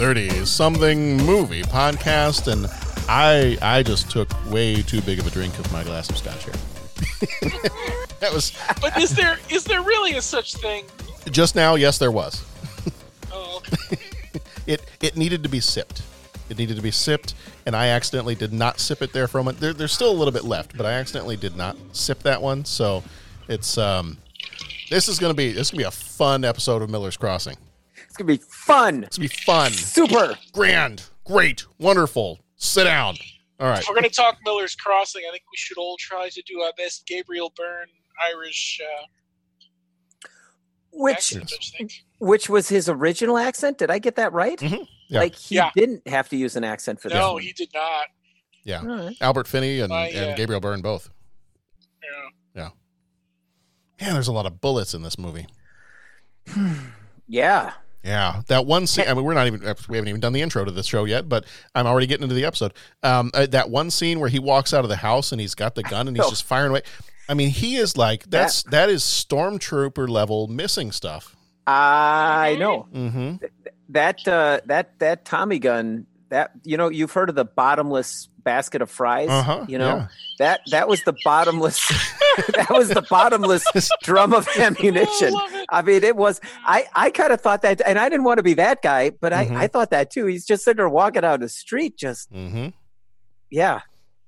30 something movie podcast and I I just took way too big of a drink of my glass of scotch here. that was But is there is there really a such thing? just now yes there was. Oh, okay. It it needed to be sipped. It needed to be sipped and I accidentally did not sip it there from it. There, there's still a little bit left, but I accidentally did not sip that one. So it's um this is to be this is going to be a fun episode of Miller's Crossing. It's gonna be fun. It's going to be fun, Super. grand, great, wonderful. Sit down. All right. if we're gonna talk Miller's Crossing, I think we should all try to do our best Gabriel Byrne Irish uh, Which accent. don't you think? which was his original accent? Did I get that right? Mhm. Yeah. Like he Yeah. didn't have to use an accent for No, this. No, he did not. Yeah. All right. Albert Finney and, My, and uh, Gabriel Byrne both. Yeah. Yeah. Man, there's a lot of bullets in this movie. Yeah. Yeah, that one scene. I mean, we're not even we haven't even done the intro to this show yet, but I'm already getting into the episode. Um, uh, that one scene where he walks out of the house and he's got the gun and he's Oh. just firing away. I mean, he is like that's that is stormtrooper level missing stuff. I know. Mm-hmm. That uh that that Tommy gun, that you know, you've heard of the bottomless basket of fries. Uh-huh, You know, yeah. that that was the bottomless that was the bottomless drum of ammunition. It. I mean, it was. I I kind of thought that, and I didn't want to be that guy, but Mhm. I I thought that too. He's just sitting there walking down the street, just Mm-hmm. yeah.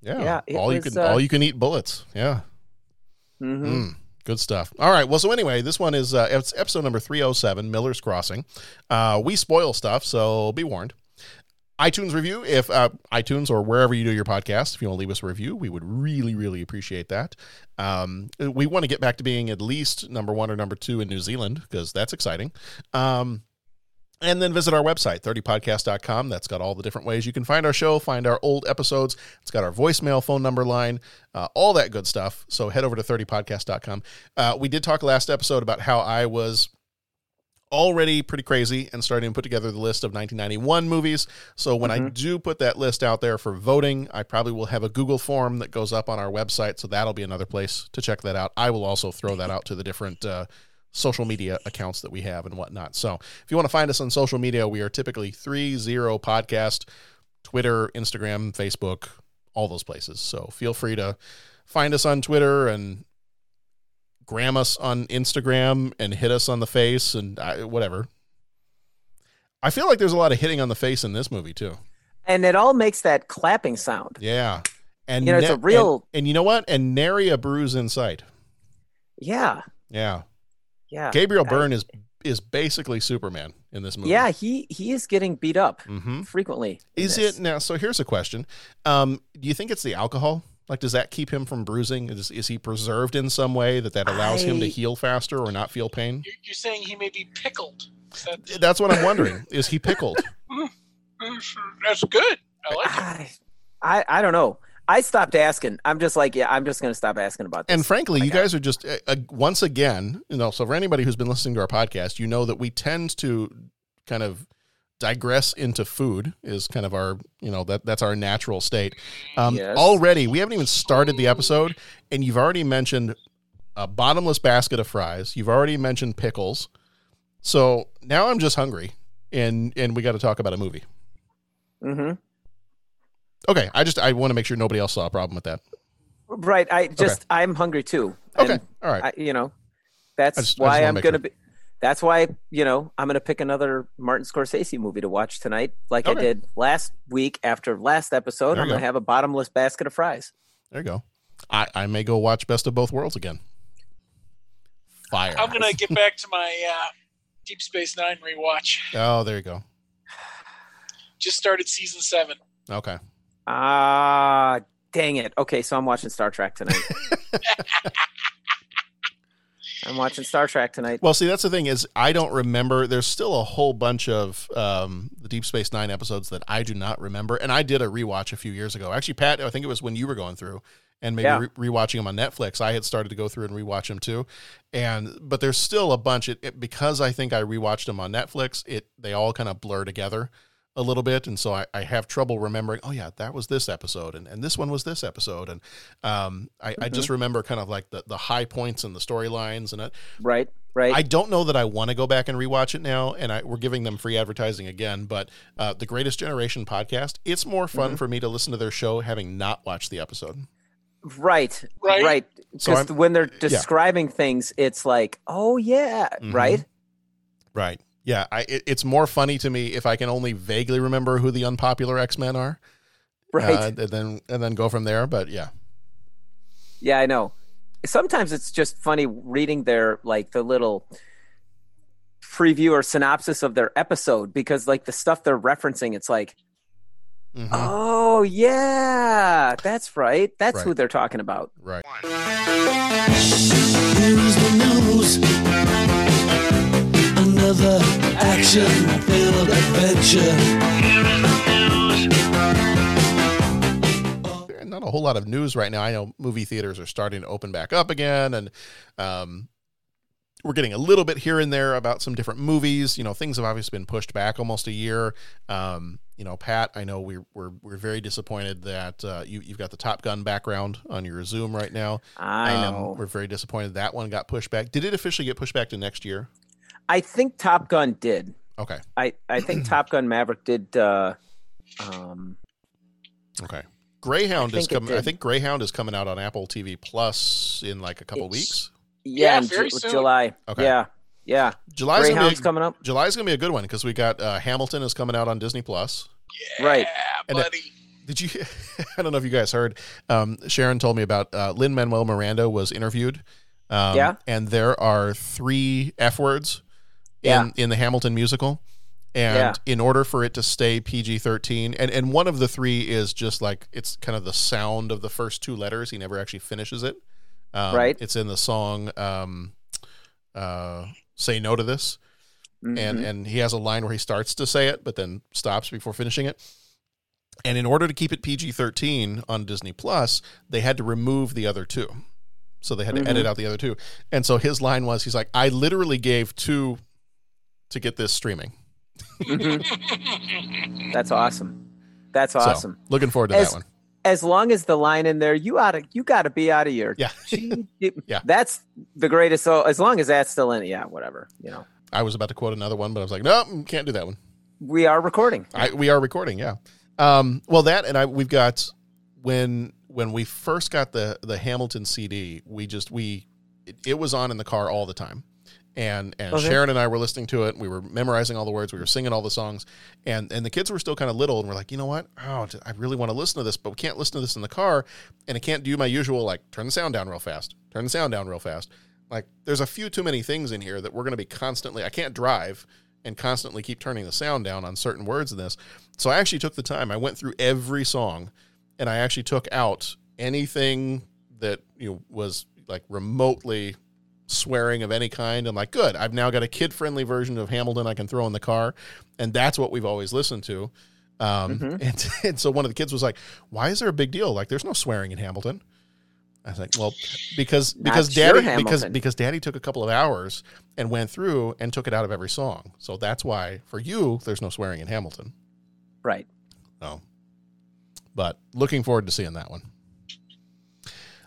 Yeah, Yeah, all you can uh, all you can eat bullets. Yeah. hmm Mm, good stuff. All right. Well, so anyway, this one is uh, it's episode number 307, Miller's Crossing. Uh, we spoil stuff, so be warned. iTunes review, if uh, iTunes or wherever you do your podcast, if you want to leave us a review, we would really, really appreciate that. Um, we want to get back to being at least number one or number two in New Zealand because that's exciting. Um, and then visit our website, 30podcast.com. That's got all the different ways you can find our show, find our old episodes. It's got our voicemail phone number line, uh, all that good stuff. So head over to 30podcast.com. Uh, we did talk last episode about how I was already pretty crazy and starting to put together the list of 1991 movies. So when I do put that list out there for voting, I probably will have a Google form that goes up on our website. So that'll be another place to check that out. I will also throw that out to the different uh, social media accounts that we have and whatnot. So if you want to find us on social media, we are typically 30 podcast, Twitter, Instagram, Facebook, all those places. So feel free to find us on Twitter and gram us on Instagram and hit us on the face and I, whatever. I feel like there's a lot of hitting on the face in this movie too. And it all makes that clapping sound. Yeah. And You know, it's a real- and, you know what? And nary a bruise in sight. Yeah. Yeah. Yeah. Gabriel I- Byrne is is basically Superman in this movie. Yeah, he he is getting beat up mm-hmm. frequently. Is this. it now? So here's a question: um, Do you think it's the alcohol? Like, does that keep him from bruising? Is, is he preserved in some way that that allows him to heal faster or not feel pain? You're, you're saying he may be pickled. Is that, That's what I'm wondering. is he pickled? that's good. I like it. I, I I don't know. I stopped asking. I'm just like, yeah, I'm just going to stop asking about this. And frankly, you Like, guys are just uh, uh, once again, you know. So for anybody who's been listening to our podcast, you know that we tend to kind of digress into food is kind of our you know that that's our natural state. Um, Yes. Already, we haven't even started the episode, and you've already mentioned a bottomless basket of fries. You've already mentioned pickles. So now I'm just hungry, and and we got to talk about a movie. hmm Okay, I just I want to make sure nobody else saw a problem with that. Right. I just I'm hungry too. Okay, all right. I, you know, that's why I'm gonna sure. be. That's why you know I'm going to pick another Martin Scorsese movie to watch tonight, like I did last week after last episode. I'm going to have a bottomless basket of fries. There you go. I, I may go watch Best of Both Worlds again. Fire. I'm gonna get back to my uh, Deep Space Nine rewatch. Oh, there you go. Just started season seven. Okay. Ah, dang it. Okay, so I'm watching Star Trek tonight. I'm watching Star Trek tonight. Well, see, that's the thing is I don't remember. There's still a whole bunch of um, the Deep Space Nine episodes that I do not remember, and I did a rewatch a few years ago. Actually, Pat, I think it was when you were going through and maybe Yeah. re- rewatching them on Netflix. I had started to go through and rewatch them too, and but there's still a bunch. It, it because I think I rewatched them on Netflix. It they all kind of blur together a little bit, and so I, I have trouble remembering. Oh yeah, that was this episode, and, and this one was this episode, and um, I, I just remember kind of like the the high points and the storylines, and it, Right, right. I don't know that I want to go back and rewatch it now, and I, we're giving them free advertising again. But uh, the Greatest Generation podcast, it's more fun Mm-hmm. for me to listen to their show having not watched the episode. Right, Right. right. So Because I'm- when they're describing things, it's like, oh yeah, Mhm. right. Right? Yeah, I, it, it's more funny to me if I can only vaguely remember who the unpopular X Men are, Right. uh, and then and then go from there. But yeah, Yeah, I know. Sometimes it's just funny reading their like the little preview or synopsis of their episode because like the stuff they're referencing, it's like, Mhm. oh yeah, that's right. That's who they're talking about. right. Here's the news. Another action-filled adventure. not a whole lot of news right now. I know movie theaters are starting to open back up again, and um, we're getting a little bit here and there about some different movies. You know, things have obviously been pushed back almost a year. Um, you know, Pat, I know we're we're, we're very disappointed that uh, you you've got the Top Gun background on your Zoom right now. I Um, know. we're very disappointed that one got pushed back. Did it officially get pushed back to next year? I think Top Gun did. Okay, I I think Top Gun Maverick did. uh um okay. Greyhound is coming. I think Greyhound is coming out on Apple TV Plus in like a couple It's- weeks. Yeah, Yeah, very Ju- soon. July. Okay. Yeah, yeah. July's gonna Greyhound's be, coming up. July's gonna be a good one because we got uh, Hamilton is coming out on Disney Plus. Right. Yeah, And, uh, buddy. Did you? I don't know if you guys heard. Um, Sharon told me about uh, Lin Manuel Miranda was interviewed. Um, Yeah. and there are three f words in Yeah. in the Hamilton musical. And Yeah. in order for it to stay PG thirteen, and and one of the three is just like it's kind of the sound of the first two letters. He never actually finishes it. Um, Right. It's in the song um, uh, "Say No to This." and Mhm. and he has a line where he starts to say it but then stops before finishing it and in order to keep it pg-13 on disney plus they had to remove the other two so they had to Mhm. edit out the other two and so his line was he's like i literally gave two to get this streaming That's awesome. That's So, awesome. looking forward to As- that one As long as the line in there, you oughta you gotta be out of your yeah Yeah. That's the greatest. So as long as that's still in it, yeah, whatever. You know, i was about to quote another one but i was like no can't do that one we are recording. I, we are recording, yeah. Um, well, that and I we've got when when we first got the the Hamilton CD, we just we it, it was on in the car all the time, and and Okay. Sharon and I were listening to it. We were memorizing all the words. We were singing all the songs, and and the kids were still kind of little, and we're like, you know what? Oh, I really want to listen to this, but we can't listen to this in the car, and I can't do my usual like turn the sound down real fast, turn the sound down real fast. Like there's a few too many things in here that we're going to be constantly. I can't drive and constantly keep turning the sound down on certain words in this. So I actually took the time. I went through every song and I actually took out anything that you know was like remotely swearing of any kind. I'm like, good. I've now got a kid-friendly version of Hamilton I can throw in the car, and that's what we've always listened to. Um, Mhm. and, and so one of the kids was like, "Why is there a big deal? Like, there's no swearing in Hamilton." I was like, "Well, because because daddy because because daddy took a couple of hours and went through and took it out of every song. So that's why for you there's no swearing in Hamilton. Right. So, but looking forward to seeing that one.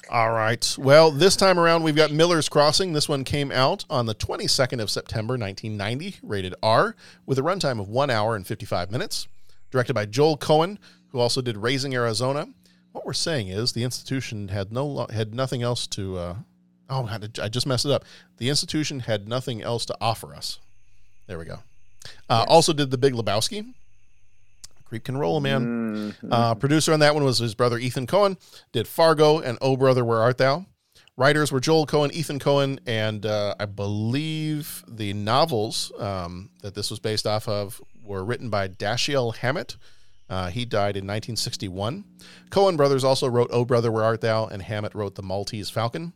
All right. Well, this time around we've got Miller's Crossing. This one came out on the 22nd of September, 1990, rated R, with a runtime of one hour and 55 minutes. Directed by Joel Coen, who also did Raising Arizona. What we're saying is the institution had no had nothing else to uh, Oh, God, I just messed it up. The institution had nothing else to offer us. There we go. Uh, Also did the Big Lebowski. Creep can roll, man. Mm-hmm. Uh, producer on that one was his brother Ethan Coen. Did Fargo and Oh Brother Where Art Thou. Writers were Joel Coen, Ethan Coen, and uh, I believe the novels um, that this was based off of were written by Dashiell Hammett. Uh, he died in 1961. Coen brothers also wrote Oh Brother Where Art Thou, and Hammett wrote The Maltese Falcon.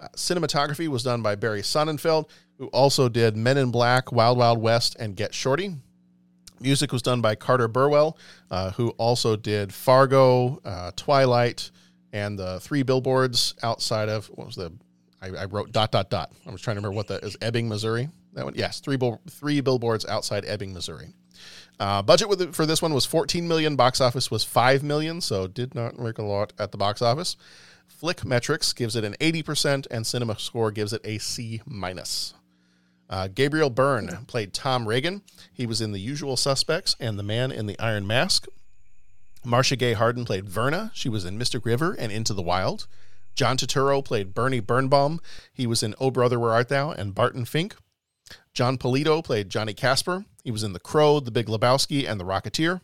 Uh, cinematography was done by Barry Sonnenfeld, who also did Men in Black, Wild Wild West, and Get Shorty. Music was done by Carter Burwell, uh, who also did Fargo, uh, Twilight, and the three billboards outside of what was the? I, I wrote dot dot dot. I was trying to remember what that is. Ebbing, Missouri. That one, yes, three three billboards outside Ebbing, Missouri. Uh, budget for this one was 14 million. Box office was 5 million, so did not make a lot at the box office. Flickmetrix gives it an 80%, and CinemaScore gives it a C minus. Uh, Gabriel Byrne played Tom Reagan. He was in The Usual Suspects and The Man in the Iron Mask. Marcia Gay Harden played Verna. She was in Mystic River and Into the Wild. John Turturro played Bernie Birnbaum. He was in Oh Brother Where Art Thou and Barton Fink. Jon Polito played Johnny Casper. He was in The Crow, The Big Lebowski, and The Rocketeer.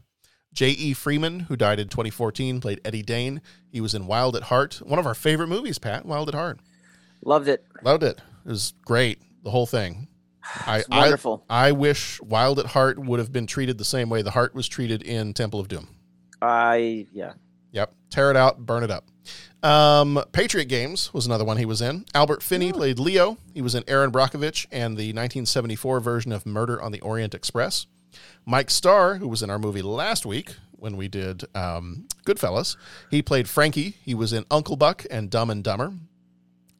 J.E. Freeman, who died in 2014, played Eddie Dane. He was in Wild at Heart, one of our favorite movies, Pat, Wild at Heart. Loved it. Loved it. It was great, the whole thing. I, wonderful. I, I wish Wild at Heart would have been treated the same way the heart was treated in Temple of Doom. I yeah. Yep. Tear it out, burn it up. Um, Patriot Games was another one he was in. Albert Finney played Leo. He was in Erin Brockovich and the 1974 version of Murder on the Orient Express. Mike Starr, who was in our movie last week when we did um, Goodfellas, he played Frankie. He was in Uncle Buck and Dumb and Dumber.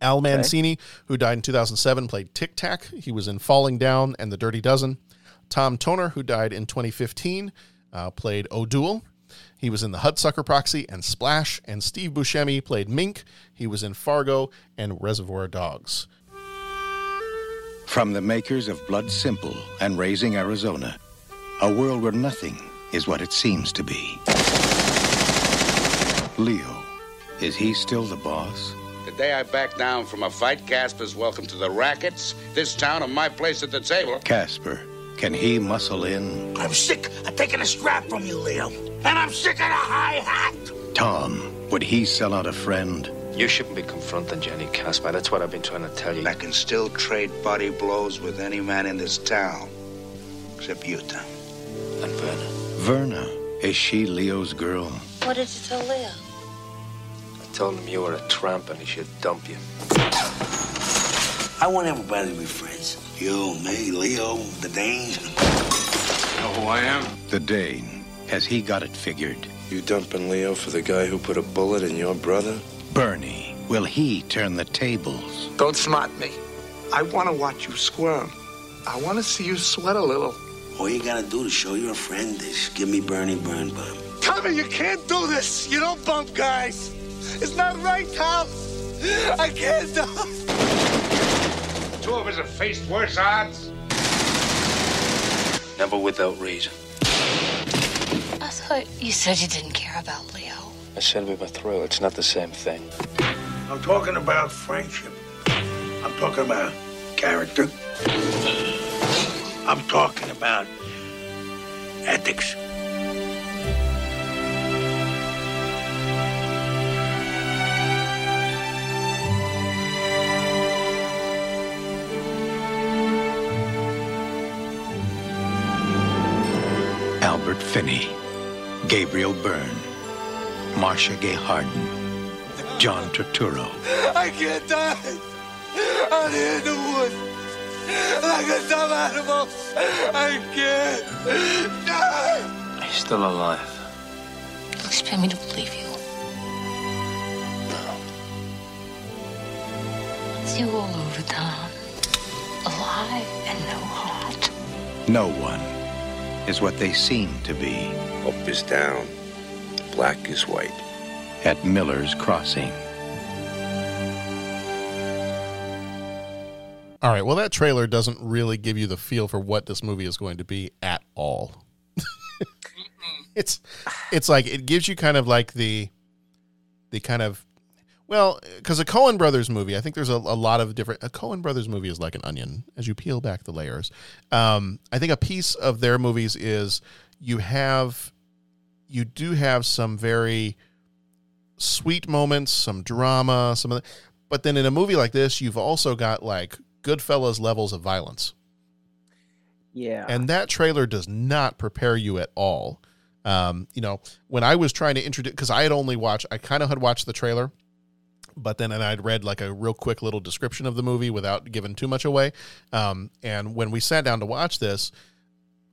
Al Mancini, who died in 2007, played Tic Tac. He was in Falling Down and The Dirty Dozen. Tom Toner, who died in 2015, uh, played O'Doul. He was in The Hudsucker Proxy and Splash. And Steve Buscemi played Mink. He was in Fargo and Reservoir Dogs. From the makers of Blood Simple and Raising Arizona, a world where nothing is what it seems to be. Leo, is he still the boss? The day I back down from a fight, Casper's welcome to the rackets, this town, and my place at the table. Casper, can he muscle in? I'm sick of taking a strap from you, Leo. And I'm sick of the high hat. Tom, would he sell out a friend? You shouldn't be confronting Jenny Casper. That's what I've been trying to tell you. I can still trade body blows with any man in this town. Except you, Tom. And Verna. Verna, is she Leo's girl? What did you tell Leo? I told him you were a tramp and he should dump you. I want everybody to be friends. You, me, Leo, the Dane. Know who I am? The Dane. Has he got it figured? You dumping Leo for the guy who put a bullet in your brother? Bernie, will he turn the tables? Don't smart me. I want to watch you squirm. I want to see you sweat a little. All you gotta do to show you're a friend is give me Bernie Birnbaum. Tommy, you can't do this. You don't bump guys. It's not right, Tom. I can't do it. Two of us have faced worse odds. Never without reason. I thought you said you didn't care about Leo. I said we were through. It's not the same thing. I'm talking about friendship. I'm talking about character. I'm talking about ethics. Finney, Gabriel Byrne, Marcia Gay Harden, John Turturro, I can't die out here in the woods like a dumb animal. I can't die. He's still alive. Expect me to believe you. No. It's you all over town. Alive and no heart. No one is what they seem to be. Up is down. Black is white. At Miller's Crossing. All right. Well, that trailer doesn't really give you the feel for what this movie is going to be at all. it's it's like it gives you kind of like the the kind of Well, because a Coen Brothers movie, I think there's a, a lot of different. A Coen Brothers movie is like an onion as you peel back the layers. Um, I think a piece of their movies is you have, you do have some very sweet moments, some drama, some of the, but then in a movie like this, you've also got like Goodfellas levels of violence. Yeah. And that trailer does not prepare you at all. Um, you know, when I was trying to introduce, because I had only watched, I kind of had watched the trailer, but then and I'd read like a real quick little description of the movie without giving too much away. Um, and when we sat down to watch this,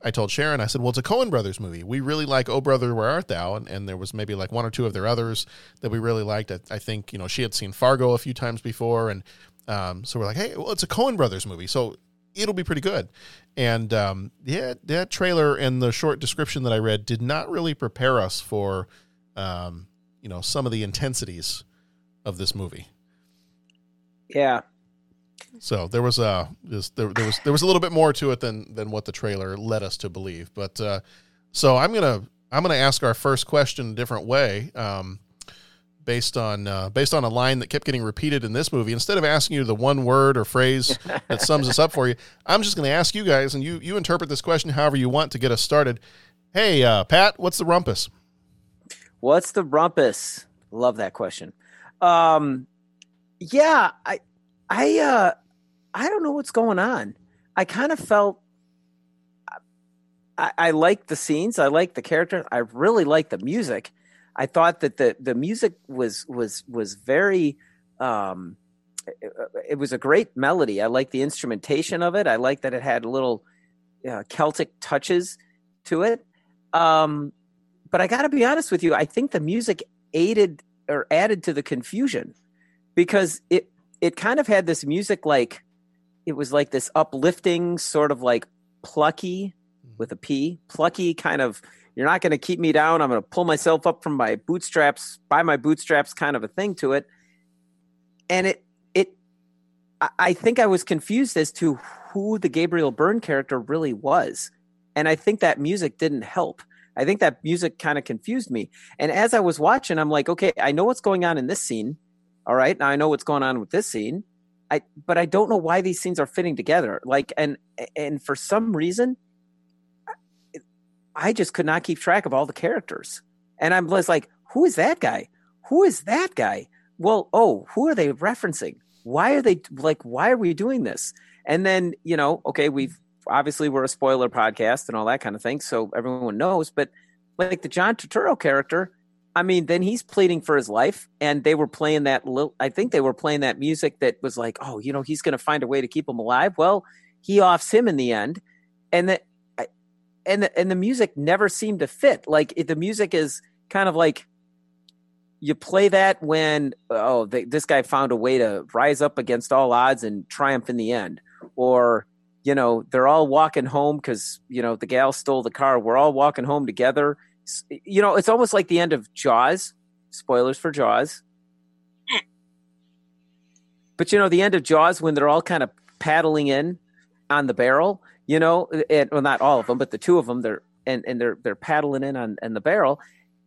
I told Sharon, I said, well, it's a Coen Brothers movie. We really like Oh Brother, Where Art Thou? And, and there was maybe like one or two of their others that we really liked. I, I think, you know, she had seen Fargo a few times before. And um, so we're like, hey, well, it's a Coen Brothers movie. So it'll be pretty good. And um, yeah, that trailer and the short description that I read did not really prepare us for, um, you know, some of the intensities of this movie. Yeah. So there was a this, there, there was there was a little bit more to it than than what the trailer led us to believe. But uh, so I'm gonna I'm gonna ask our first question a different way, um, based on uh, based on a line that kept getting repeated in this movie. Instead of asking you the one word or phrase that sums us up for you, I'm just gonna ask you guys, and you you interpret this question however you want to get us started. Hey, uh, Pat, what's the rumpus? What's the rumpus? Love that question. Um, yeah, I, I, uh, I don't know what's going on. I kind of felt. I, I like the scenes. I like the characters. I really like the music. I thought that the the music was was was very. Um, it, it was a great melody. I like the instrumentation of it. I like that it had little uh, Celtic touches to it. Um, but I got to be honest with you. I think the music aided or added to the confusion because it it kind of had this music like it was like this uplifting sort of like plucky mm-hmm. with a p plucky kind of you're not going to keep me down. I'm going to pull myself up from my bootstraps by my bootstraps kind of a thing to it. And it it I- i think i was confused as to who the gabriel byrne character really was. And i think that music didn't help i think that music kind of confused me. And as i was watching i'm like okay i know what's going on in this scene all right? Now i know what's going on with this scene. I but i don't know why these scenes are fitting together. Like and and for some reason i just could not keep track of all the characters. And i'm just like who is that guy? Who is that guy? Well oh who are they referencing? Why are they like why are we doing this? And then you know okay we've obviously we're a spoiler podcast and all that kind of thing so everyone knows but like the john turturro character I mean, then he's pleading for his life, and they were playing that. Little, I think they were playing that music that was like, oh, you know, he's going to find a way to keep him alive. Well, he offs him in the end, and the and the and the music never seemed to fit. Like it, the music is kind of like you play that when oh this guy found a way to rise up against all odds and triumph in the end, or you know they're all walking home because you know the gal stole the car. We're all walking home together you know, it's almost like the end of Jaws. Spoilers for Jaws. But you know, the end of Jaws when they're all kind of paddling in on the barrel. You know, and, well, not all of them, but the two of them. They're and and they're they're paddling in on, on the barrel,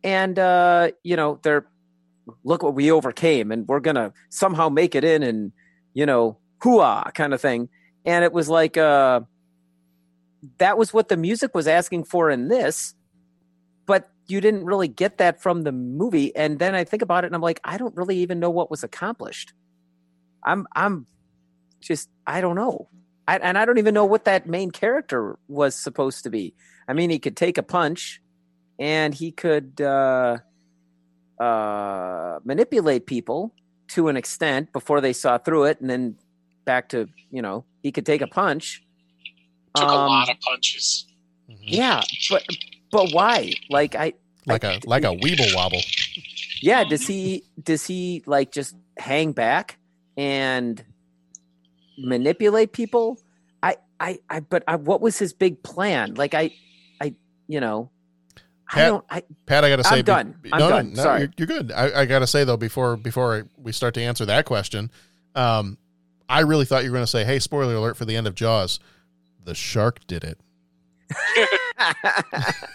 and uh, you know they're look what we overcame, and we're gonna somehow make it in, and you know, hooah kind of thing. And it was like uh, that was what the music was asking for in this but you didn't really get that from the movie. And then i think about it and i'm like i don't really even know what was accomplished. I'm i'm just i don't know. I, and i don't even know what that main character was supposed to be. I mean he could take a punch and he could uh uh manipulate people to an extent before they saw through it and then back to you know he could take a punch. Took a Um, lot of punches. yeah but but why? Like i Like a like a weeble wobble. yeah does he does he like just hang back and manipulate people? I i i but I, what was his big plan? Like i i you know i don't i Pat, I got to say, i'm done. Be- i'm no, no, done. no, sorry. You're, you're good. I, I got to say though, before before we start to answer that question, um, I really thought you were going to say, "Hey, spoiler alert for the end of Jaws, the shark did it."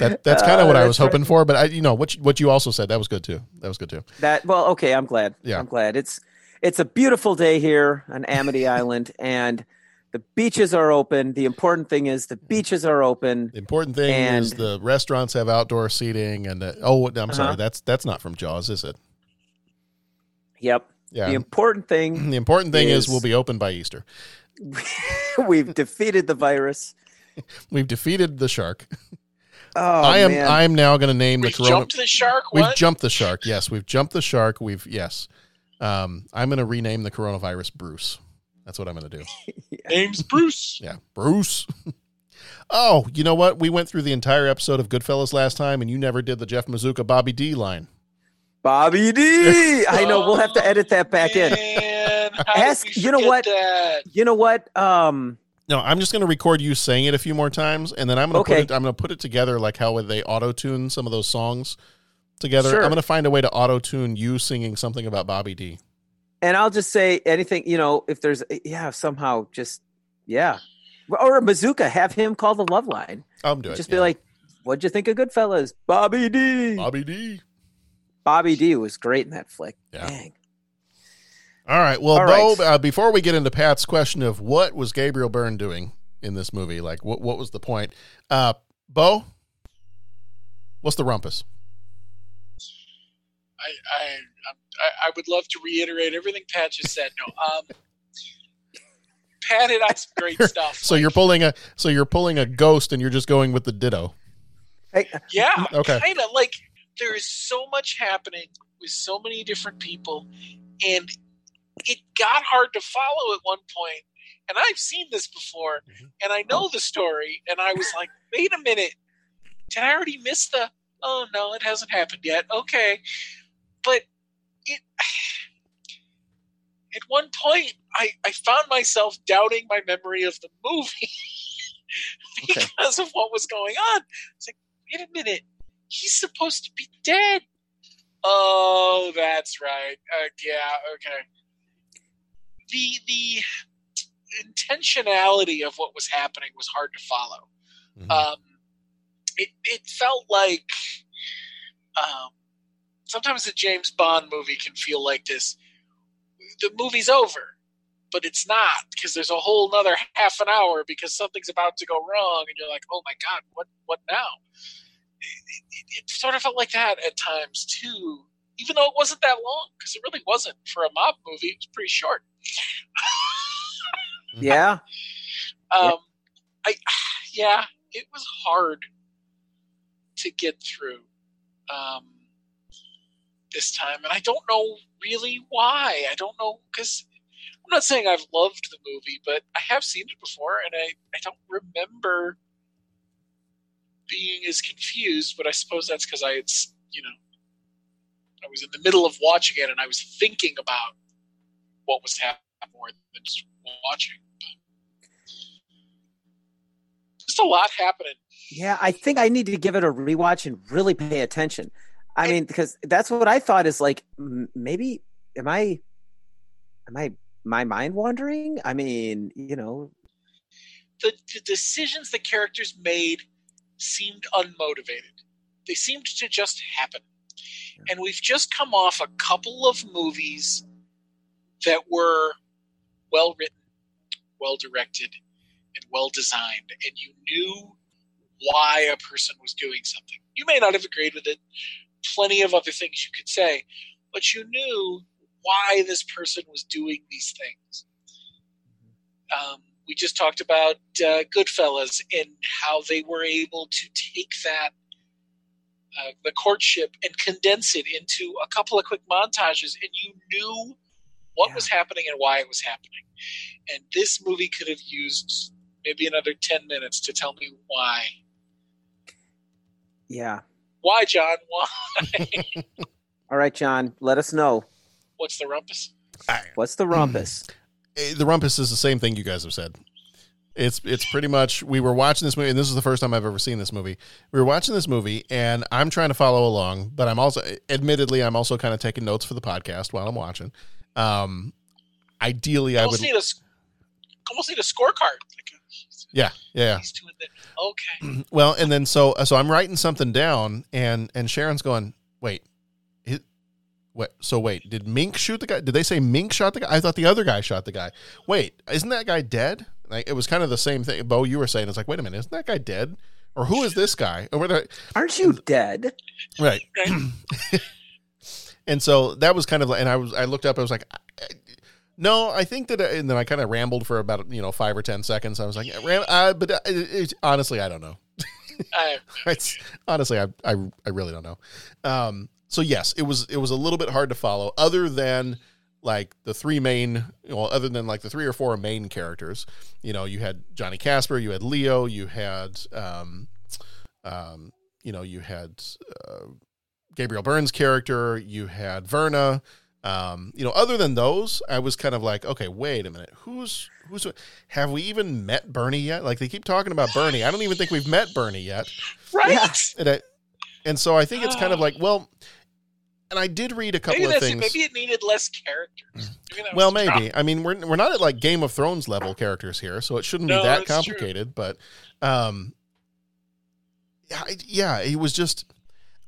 That that's kind of what Uh, I was that's right. hoping for, but I, you know, what you- what you also said that was good too. That was good too. That well, okay. I'm glad. Yeah. I'm glad. It's it's a beautiful day here on Amity Island, and the beaches are open. The important thing is the beaches are open. The important thing and, is the restaurants have outdoor seating, and uh, oh, I'm sorry, Uh-huh. that's that's not from Jaws, is it? Yep. Yeah. The important thing. The important thing is, is- we'll be open by Easter. we've defeated the virus. We've defeated the shark. Oh, I am man. I am now going to name We've the corona. jumped the shark. We've jumped the shark. Yes, we've jumped the shark. We've yes. Um, I'm going to rename the coronavirus Bruce. That's what I'm going to do. Name's Bruce. Yeah, Bruce. oh, you know what? We went through the entire episode of Goodfellas last time, and you never did the Jeff Mazuka Bobby D line. Bobby D. I know. We'll have to edit that back in. Man, Ask. You know what? that? You know what? Um. No, I'm just going to record you saying it a few more times, and then I'm going to Okay. put it. I'm going to put it together like how they auto tune some of those songs together. Sure. I'm going to find a way to auto tune you singing something about Bobby D. And I'll just say anything. You know, if there's yeah, somehow just yeah, or a bazooka. Have him call the love line. I'm doing. It. Just be like, "What'd you think of Goodfellas?" Bobby D. Bobby D. Bobby D was great in that flick. Yeah. Dang. All right. Well, All Bo, uh, before we get into Pat's question of what was Gabriel Byrne doing in this movie, like what what was the point? Uh, Bo, what's the rumpus? I, I, I, I would love to reiterate everything Pat just said. No, um, Pat hit on some great stuff. So you're pulling a so you're pulling a ghost, and you're just going with the ditto. Hey, Yeah, Okay. kind of like there is so much happening with so many different people, and it got hard to follow at one point. And I've seen this before, mm-hmm. and I know the story, and I was like, "Wait a minute, did I already miss the? Oh no, it hasn't happened yet. Okay, but it." At one point, I, I found myself doubting my memory of the movie because of what was going on. It's like, wait a minute, he's supposed to be dead. Oh, that's right. Uh, yeah, okay. The the intentionality of what was happening was hard to follow. Um, it it felt like um, sometimes a James Bond movie can feel like this. The movie's over, but it's not because there's a whole another half an hour because something's about to go wrong, and you're like, oh my god, what what now? It, it, sort of felt like that at times too, even though it wasn't that long because it really wasn't for a mob movie. It was pretty short. Yeah. Um, I yeah, it was hard to get through um, this time, and I don't know really why. I don't know because I'm not saying I've loved the movie, but I have seen it before, and I I don't remember being as confused. But I suppose that's because I had you know I was in the middle of watching it, and I was thinking about what was happening more than just watching. But Just a lot happening. Yeah, I think I need to give it a rewatch and really pay attention. I mean, because that's what I thought is like maybe am I am I my mind wandering? I mean, you know, the, the decisions the characters made seemed unmotivated. They seemed to just happen. And we've just come off a couple of movies that were well written, well directed, and well designed, and you knew why a person was doing something. You may not have agreed with it, plenty of other things you could say, but you knew why this person was doing these things. Um, we just talked about uh, Goodfellas and how they were able to take that, uh, the courtship, and condense it into a couple of quick montages, and you knew what was happening and why it was happening. And this movie could have used maybe another 10 minutes to tell me why. yeah. Why, John? Why? All right, John, let us know What's the rumpus? what's the rumpus. Eh, The rumpus is the same thing you guys have said. It's it's pretty much we were watching this movie, and this is the first time I've ever seen this movie. We were watching this movie, and I'm trying to follow along, but I'm also, admittedly, I'm also kind of taking notes for the podcast while I'm watching. Um, ideally, I would almost need a almost need a scorecard. Yeah, yeah. He's doing the okay. Well, and then so so I'm writing something down, and and Sharon's going, wait, it, what? So wait, did Mink shoot the guy? Did they say Mink shot the guy? I thought the other guy shot the guy. Wait, isn't that guy dead? Like it was kind of the same thing. Bo, you were saying it's like, wait a minute, isn't that guy dead? Or who is this guy? Or whether, Aren't you dead? right? and so that was kind of, like- and I was I looked up. I was like. No, I think that, and then I kind of rambled for about you know five or ten seconds. I was like, ram, uh, but uh, it, it, honestly, I don't know. I, it's honestly I, I I really don't know. Um so yes, it was it was a little bit hard to follow other than like the three main well other than like the three or four main characters. You know, you had Johnny Casper, you had Leo, you had um um you know, you had uh, Gabriel Byrne's character, you had Verna, um, you know, other than those, I was kind of like, okay, wait a minute, who's who's have we even met Bernie yet? Like they keep talking about Bernie. I don't even think we've met Bernie yet. Right. And I, and so I think it's kind of like, well, and I did read a couple Maybe of that's it. things. Maybe it needed less characters. Maybe well, maybe. I mean, we're we're not at like Game of Thrones level characters here, so it shouldn't No, be that that's true. complicated. But, um, yeah, I- yeah, it was just.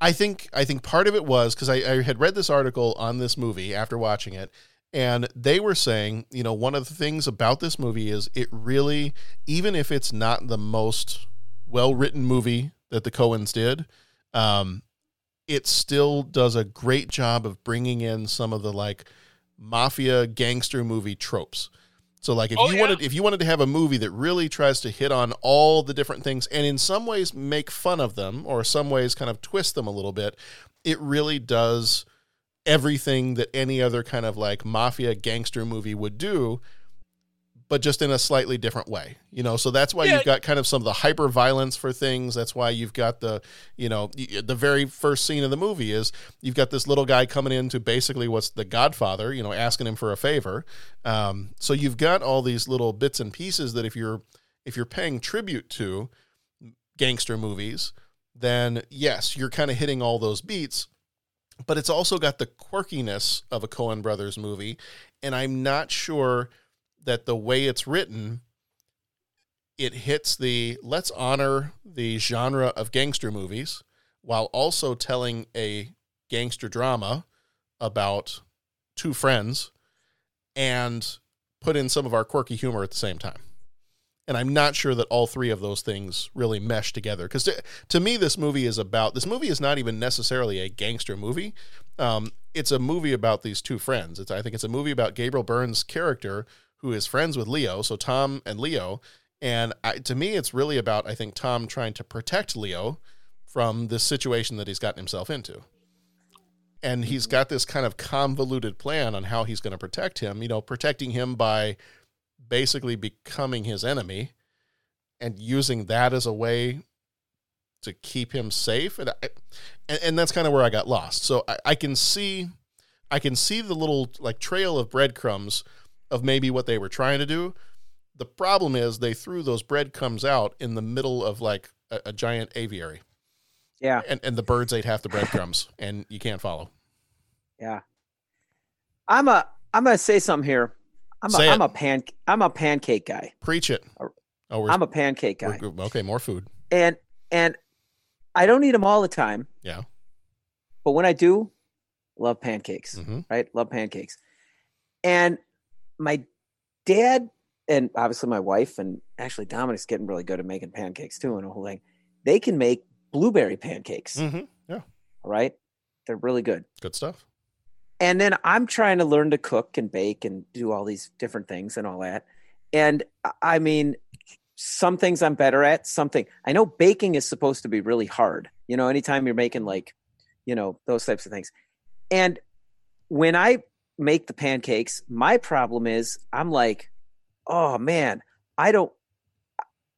I think I think part of it was because I, I had read this article on this movie after watching it, and they were saying, you know, one of the things about this movie is it really, even if it's not the most well written movie that the Coens did, um, it still does a great job of bringing in some of the like mafia gangster movie tropes. So like if Oh, you yeah. wanted if you wanted to have a movie that really tries to hit on all the different things and in some ways make fun of them or some ways kind of twist them a little bit, it really does everything that any other kind of like mafia gangster movie would do but just in a slightly different way. You know, so that's why Yeah. you've got kind of some of the hyper violence for things. That's why you've got the, you know, the very first scene of the movie is you've got this little guy coming into basically what's the Godfather, you know, asking him for a favor. Um, so you've got all these little bits and pieces that if you're if you're paying tribute to gangster movies, then yes, you're kind of hitting all those beats. But it's also got the quirkiness of a Coen Brothers movie, and I'm not sure that the way it's written it hits the let's honor the genre of gangster movies while also telling a gangster drama about two friends and put in some of our quirky humor at the same time. And I'm not sure that all three of those things really mesh together. Because to, to me, this movie is about this movie is not even necessarily a gangster movie. Um, it's a movie about these two friends. It's I think it's a movie about Gabriel Byrne's character who is friends with Leo. So Tom and Leo. And I, to me, it's really about I think Tom trying to protect Leo from this situation that he's gotten himself into and he's mm-hmm. got this kind of convoluted plan on how he's going to protect him you know protecting him by basically becoming his enemy and using that as a way to keep him safe and I, and, and that's kind of where i got lost so I, I can see i can see the little like trail of breadcrumbs of maybe what they were trying to do the problem is they threw those breadcrumbs out in the middle of like a, a giant aviary Yeah. and, and the birds ate half the breadcrumbs and you can't follow Yeah. I'm a I'm gonna say something here. I'm Say a, it. I'm a pan I'm a pancake guy. Preach it. Oh, we're, I'm a pancake guy. okay, more food. And and I don't eat them all the time, Yeah. but when I do, love pancakes. Mhm. Right? Love pancakes. And my dad and obviously my wife and actually Dominic's getting really good at making pancakes too and the whole thing. They can make blueberry pancakes. Mm-hmm. Yeah. All right. They're really good. Good stuff. and then I'm trying to learn to cook and bake and do all these different things and all that. And I- I mean, some things I'm better at. Something I know baking is supposed to be really hard. You know, anytime you're making like, you know, those types of things. And when I make the pancakes, my problem is I'm like, oh man, I don't.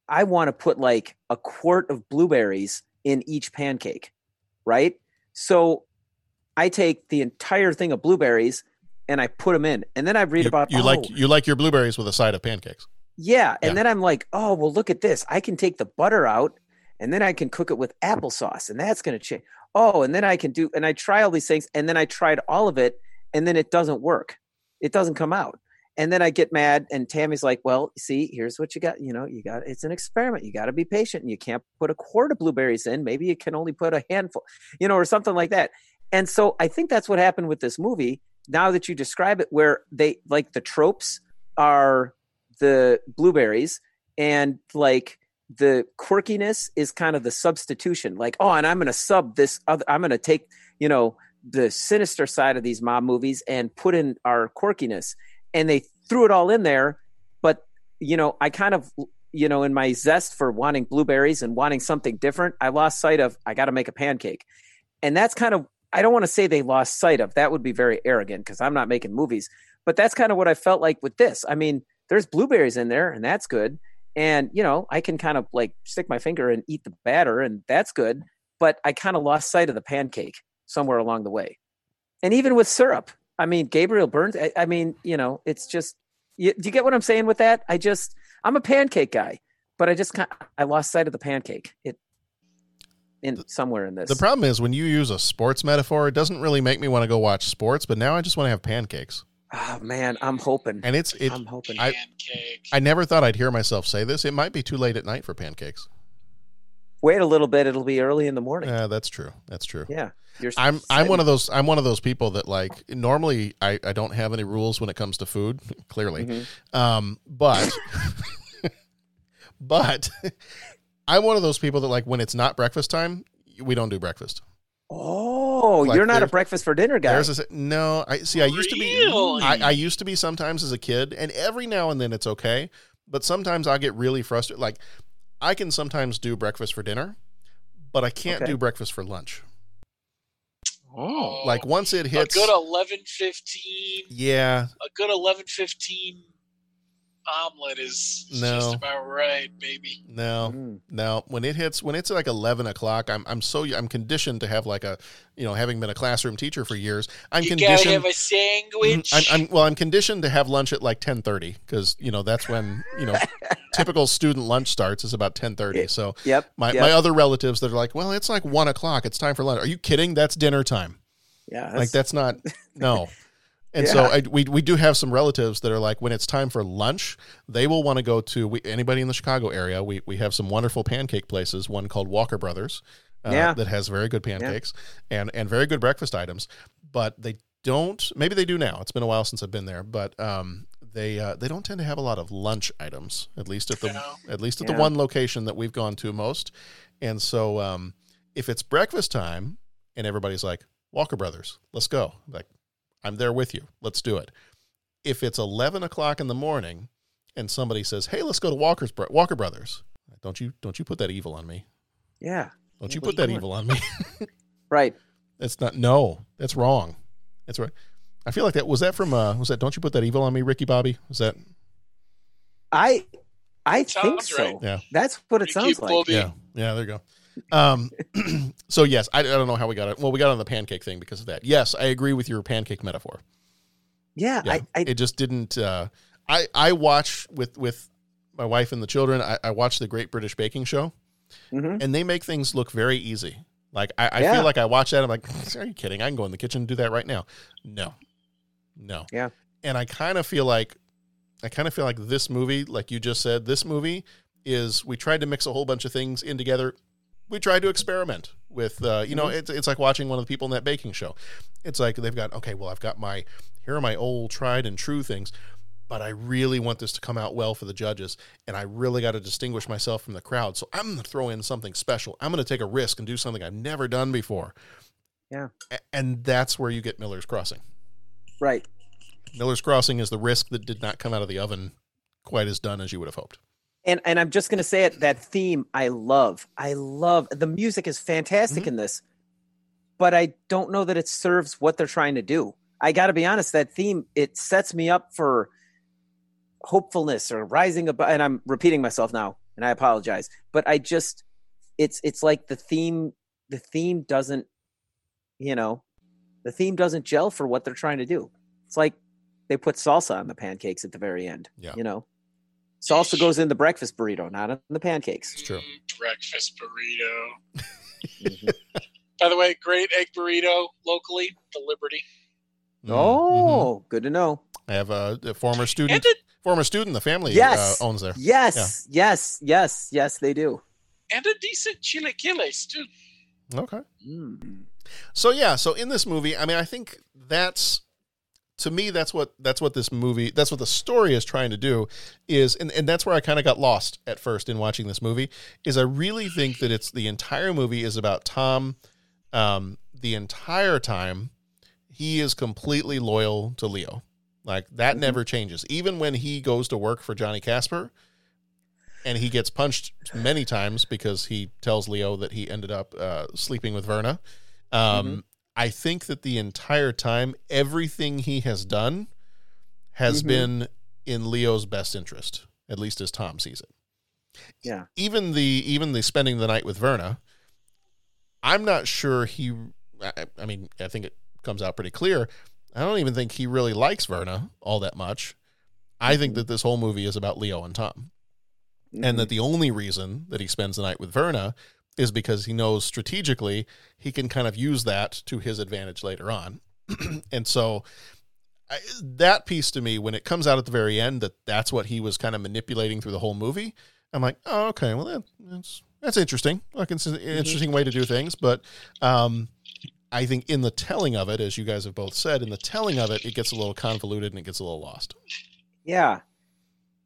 I want to put like a quart of blueberries in each pancake, right? So I take the entire thing of blueberries and I put them in, and then I read You, about you oh, like you like your blueberries with a side of pancakes. yeah, and Yeah. then I'm like, oh well, look at this. I can take the butter out, and then I can cook it with applesauce, and that's going to change. Oh, and then I can do, and I try all these things, and then I tried all of it, and then it doesn't work. It doesn't come out, And then I get mad, and Tammy's like, "Well, see, here's what you got. You know, you got it's an experiment. You got to be patient, and you can't put a quart of blueberries in. Maybe you can only put a handful, you know, or something like that." And so I think that's what happened with this movie. Now that you describe it, where they like the tropes are the blueberries, and like the quirkiness is kind of the substitution. Like, oh, and I'm going to sub this other. I'm going to take you know the sinister side of these mob movies and put in our quirkiness. And they threw it all in there but you know i kind of you know in my zest for wanting blueberries and wanting something different i lost sight of i got to make a pancake. And that's kind of i don't want to say they lost sight of that would be very arrogant because i'm not making movies but that's kind of what i felt like with this. I mean there's blueberries in there and that's good. And you know i can kind of like stick my finger and eat the batter and that's good but i kind of lost sight of the pancake somewhere along the way and even with syrup I mean, Gabriel Byrne's. I, I mean, you know, it's just. You, do you get what I'm saying with that? I just, I'm a pancake guy, but I just kind, I lost sight of the pancake. It in somewhere in this. The problem is when you use a sports metaphor, it doesn't really make me want to go watch sports. But now I just want to have pancakes. Oh man, I'm hoping. And it's it. I'm hoping. I, I never thought I'd hear myself say this. It might be too late at night for pancakes. Wait a little bit; it'll be early in the morning. Yeah, that's true. That's true. Yeah. You're I'm I'm one of those I'm one of those people that like normally I, I don't have any rules when it comes to food clearly Mm-hmm. um but but I'm one of those people that like when it's not breakfast time we don't do breakfast Oh, Like, you're not a breakfast for dinner guy. there's a, no I see I used to be Really? I, I used to be sometimes as a kid and every now and then it's okay but sometimes I get really frustrated like I can sometimes do breakfast for dinner but I can't Okay. do breakfast for lunch Oh, like once it hits a good eleven fifteen. yeah A good eleven fifteen omelet is is No. just about right, baby. No, Mm. no. When it hits, when it's like eleven o'clock, I'm I'm so I'm conditioned to have like a, you know, having been a classroom teacher for years, I'm you gotta have a sandwich. I'm, I'm well. I'm conditioned to have lunch at like ten thirty because you know that's when you know typical student lunch starts is about ten thirty. So Yep. my yep. my other relatives that are like, well, it's like one o'clock. It's time for lunch. Are you kidding? That's dinner time. yeah, like that's not no. And so I, we we do have some relatives that are like when it's time for lunch, they will want to go to we, anybody in the Chicago area. We we have some wonderful pancake places. One called Walker Brothers, uh, Yeah. that has very good pancakes and and very good breakfast items. But they don't. Maybe they do now. It's been a while since I've been there, but um, they uh, they don't tend to have a lot of lunch items. At least at the No. at least at Yeah. the one location that we've gone to most. And so um, if it's breakfast time and everybody's like Walker Brothers, let's go. Like I'm there with you. Let's do it. If it's 11 o'clock in the morning and somebody says, "Hey, let's go to Walker's Bro- Walker Brothers," don't you don't you put that evil on me? yeah, Don't you What put that you evil on me? right. That's not no. That's wrong. That's right. I feel like that was that from uh was that don't you put that evil on me, Ricky Bobby? Was that I I think so. right. Yeah. That's what it Ricky sounds like. Bobby. Yeah. Yeah, there you go. Um so yes, I, I don't know how we got it. Well, we got on the pancake thing because of that. Yes, I agree with your pancake metaphor. Yeah, yeah, I, I it just didn't. Uh, I I watch with with my wife and the children. I, I watch the Great British Baking Show, Mhm. and they make things look very easy. Like I, I Yeah. feel like I watch that. I'm like, are you kidding? I can go in the kitchen and do that right now. No, no. Yeah. And I kind of feel like, I kind of feel like this movie, like you just said, this movie is we tried to mix a whole bunch of things in together. We tried to experiment with, uh, you know, Mm-hmm. it's it's like watching one of the people in that baking show. It's like they've got okay, well, I've got my here are my old tried and true things, but I really want this to come out well for the judges, and I really got to distinguish myself from the crowd. So I'm going to throw in something special. I'm going to take a risk and do something I've never done before. Yeah. A- And that's where you get Miller's Crossing. right. Miller's Crossing is the risk that did not come out of the oven quite as done as you would have hoped. And and I'm just gonna say it. That theme I love. I love the music is fantastic Mm-hmm. in this, but I don't know that it serves what they're trying to do. I got to be honest. That theme it sets me up for hopefulness or rising above. And I'm repeating myself now, and I apologize. But I just it's it's like the theme. The theme doesn't, you know, the theme doesn't gel for what they're trying to do. It's like they put salsa on the pancakes at the very end. Yeah. You know, salsa goes in the breakfast burrito, not in the pancakes. It's true. breakfast burrito. By the way, great egg burrito locally, the Liberty. Mm-hmm. Oh, good to know. I have a, a former student, And it- former student. The family Yes. uh, owns there. Yes, yes, yes, yes, they do. and a decent chilaquiles too. Yeah. Okay. So yeah, so in this movie, I mean, I think that's to me that's what that's what this movie that's what the story is trying to do is and, and that's where I kind of got lost at first in watching this movie is I really think that it's the entire movie is about Tom um the entire time he is completely loyal to Leo. Like that never changes. Even when he goes to work for Johnny Casper and he gets punched many times because he tells Leo that he ended up uh, sleeping with Verna. Um, Mhm. I think that the entire time, everything he has done has Mhm. been in Leo's best interest, at least as Tom sees it. Yeah. Even the even the spending the night with Verna, I'm not sure he. I, I mean, I think it comes out pretty clear. I don't even think he really likes Verna all that much. I think that this whole movie is about Leo and Tom and that the only reason that he spends the night with Verna is because he knows strategically he can kind of use that to his advantage later on. and so I, that piece to me, when it comes out at the very end, that that's what he was kind of manipulating through the whole movie. I'm like, oh, okay, well that, that's that's interesting. Like it's an interesting way to do things, but um, I think in the telling of it, as you guys have both said, in the telling of it, it gets a little convoluted and it gets a little lost. Yeah.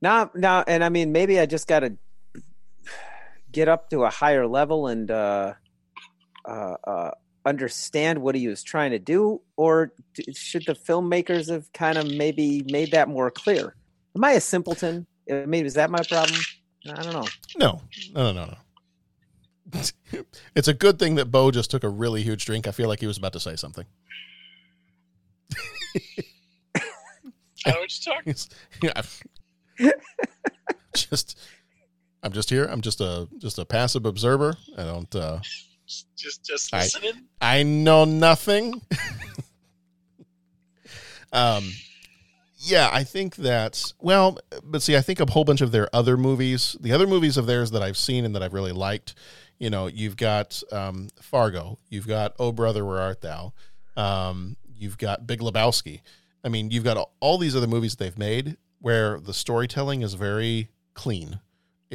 Now, now, and I mean, maybe I just got to get up to a higher level and uh, uh, uh, understand what he was trying to do, or d- should the filmmakers have kind of maybe made that more clear? Am I a simpleton? I mean, is that my problem? I don't know. No, no, no, no, no. it's a good thing that Bo just took a really huge drink. I feel like he was about to say something. I know what you're talking. yeah. just, I'm just here. I'm just a just a passive observer. I don't. uh Just just I- listening. I know nothing. um, yeah, I think that. Well, but see, I think a whole bunch of their other movies, the other movies of theirs that I've seen and that I've really liked. You know, you've got um, Fargo, you've got Oh Brother, Where Art Thou, um, you've got Big Lebowski. I mean, you've got all these other movies they've made where the storytelling is very clean.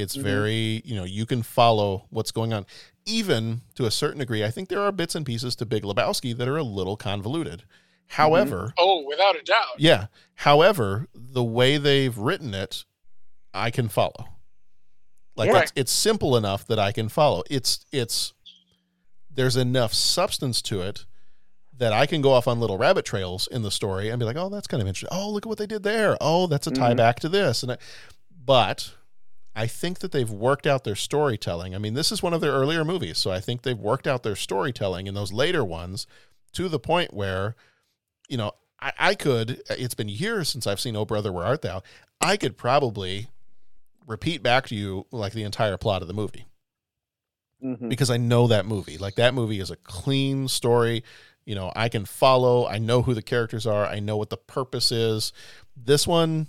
It's Mhm. very, you know, you can follow what's going on. Even to a certain degree, I think there are bits and pieces to Big Lebowski that are a little convoluted. However, Oh, without a doubt. yeah. However, the way they've written it, I can follow. Like Yeah. it's, it's simple enough that I can follow. It's it's there's enough substance to it that I can go off on little rabbit trails in the story and be like, oh, that's kind of interesting. Oh, look at what they did there. Oh, that's a tie Mhm. back to this. And I, but I think that they've worked out their storytelling. I mean, this is one of their earlier movies, so I think they've worked out their storytelling in those later ones to the point where, you know, I, I could. It's been years since I've seen "Oh Brother, Where Art Thou." I could probably repeat back to you like the entire plot of the movie Mhm. because I know that movie. Like that movie is a clean story. You know, I can follow. I know who the characters are. I know what the purpose is. This one,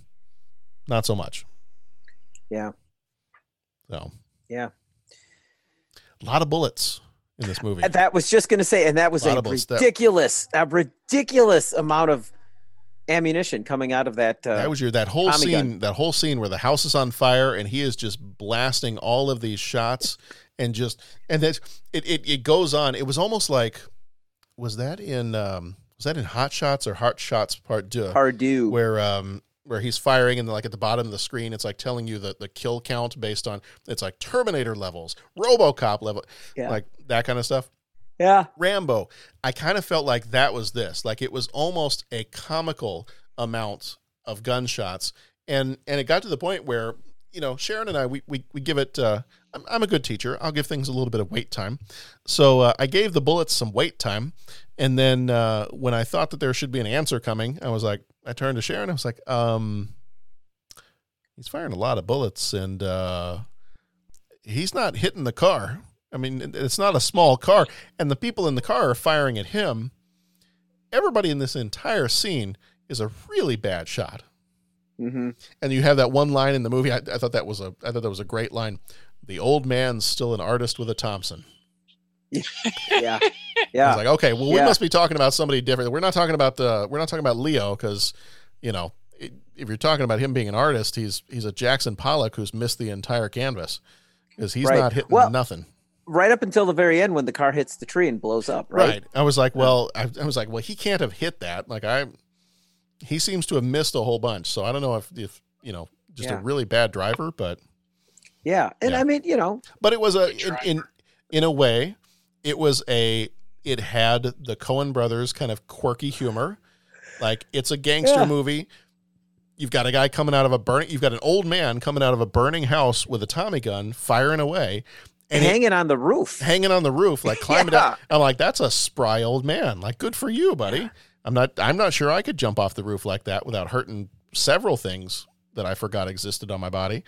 not so much. Yeah. So Yeah. a lot of bullets in this movie. And That was just going to say, and that was a. That- ridiculous, a ridiculous amount of ammunition coming out of that. Uh, that was your that whole Tommy scene. gun. That whole scene where the house is on fire and he is just blasting all of these shots and just and that it, it it goes on. It was almost like was that in um was that in Hot Shots or Hot Shots Part Two? Part Deux. where um where he's firing and like at the bottom of the screen it's like telling you the the kill count based on it's like Terminator levels, RoboCop level, Yeah. like that kind of stuff. Yeah. Rambo. I kind of felt like that was this. Like it was almost a comical amount of gunshots. And and it got to the point where, you know, Sharon and I we we, we give it uh I'm, I'm a good teacher. I'll give things a little bit of wait time. So uh, I gave the bullets some wait time. And then uh, when I thought that there should be an answer coming, I was like, I turned to Sharon. I was like, um, he's firing a lot of bullets and uh, he's not hitting the car. I mean, it's not a small car, and the people in the car are firing at him. Everybody in this entire scene is a really bad shot. Mm-hmm. And you have that one line in the movie. I, I thought that was a I thought that was a great line. The old man's still an artist with a Thompson. Yeah. I Yeah. was like, okay, well, we Yeah. must be talking about somebody different. We're not talking about the we're not talking about Leo because you know if you're talking about him being an artist, he's he's a Jackson Pollock who's missed the entire canvas because he's Right. not hitting Well- nothing. Right up until the very end when the car hits the tree and blows up. Right. Right. I was like, well, I, I was like, well, he can't have hit that. Like I, he seems to have missed a whole bunch. So I don't know if if you know just Yeah. a really bad driver, but Yeah, and I mean, you know, but it was a in, in in a way, it was a it had the Coen brothers kind of quirky humor. Like it's a gangster Yeah. movie. You've got a guy coming out of a burning. You've got an old man coming out of a burning house with a Tommy gun, firing away, and he- hanging on the roof. hanging on the roof, like climbing Yeah. down. I'm like, that's a spry old man. Like, good for you, buddy. I'm not. I'm not sure I could jump off the roof like that without hurting several things that I forgot existed on my body.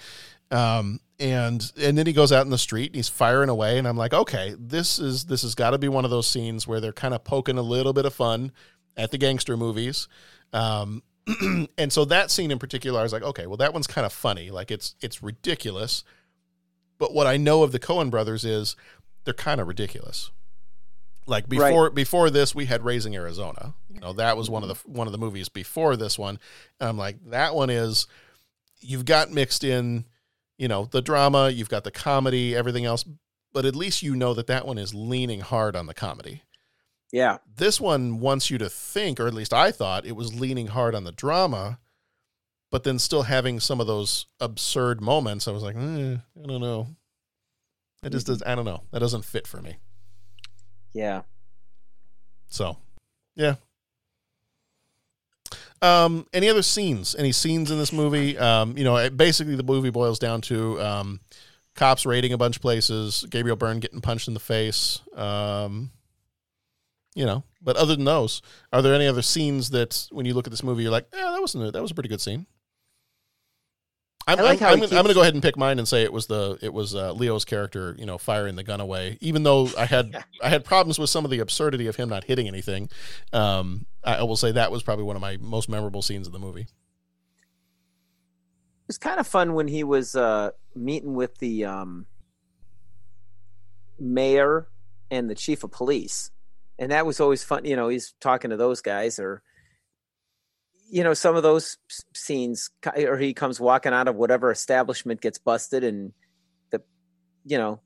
Um, and and then he goes out in the street and he's firing away, and I'm like, okay, this is this has got to be one of those scenes where they're kind of poking a little bit of fun at the gangster movies. Um, and so that scene in particular, I was like, okay, well, that one's kind of funny. Like it's it's ridiculous. But what I know of the Coen brothers is they're kind of ridiculous. Like Right. before before this, we had Raising Arizona. You know, that was one of the one of the movies before this one. And I'm like, that one is you've got mixed in, you know, the drama, you've got the comedy, everything else, but at least you know that that one is leaning hard on the comedy. Yeah. This one wants you to think, or at least I thought it was leaning hard on the drama, but then still having some of those absurd moments. I was like, eh, I don't know. It just does. I don't know. That doesn't fit for me. Yeah. So, yeah. Um, any other scenes? Any scenes in this movie? Um, you know, it- basically the movie boils down to um, cops raiding a bunch of places, Gabriel Byrne getting punched in the face. Um, you know, but other than those, are there any other scenes that when you look at this movie, you're like, yeah, that wasn't a, that was a pretty good scene. I'm, I like I'm, how I'm, gonna- I'm gonna go ahead and pick mine and say it was the it was uh, Leo's character, you know, firing the gun away. Even though I had I had problems with some of the absurdity of him not hitting anything, um, I, I will say that was probably one of my most memorable scenes of the movie. It was kind of fun when he was uh, meeting with the um, mayor and the chief of police, and that was always fun. You know, he's talking to those guys, or you know, some of those scenes, or he comes walking out of whatever establishment gets busted, and the, you know,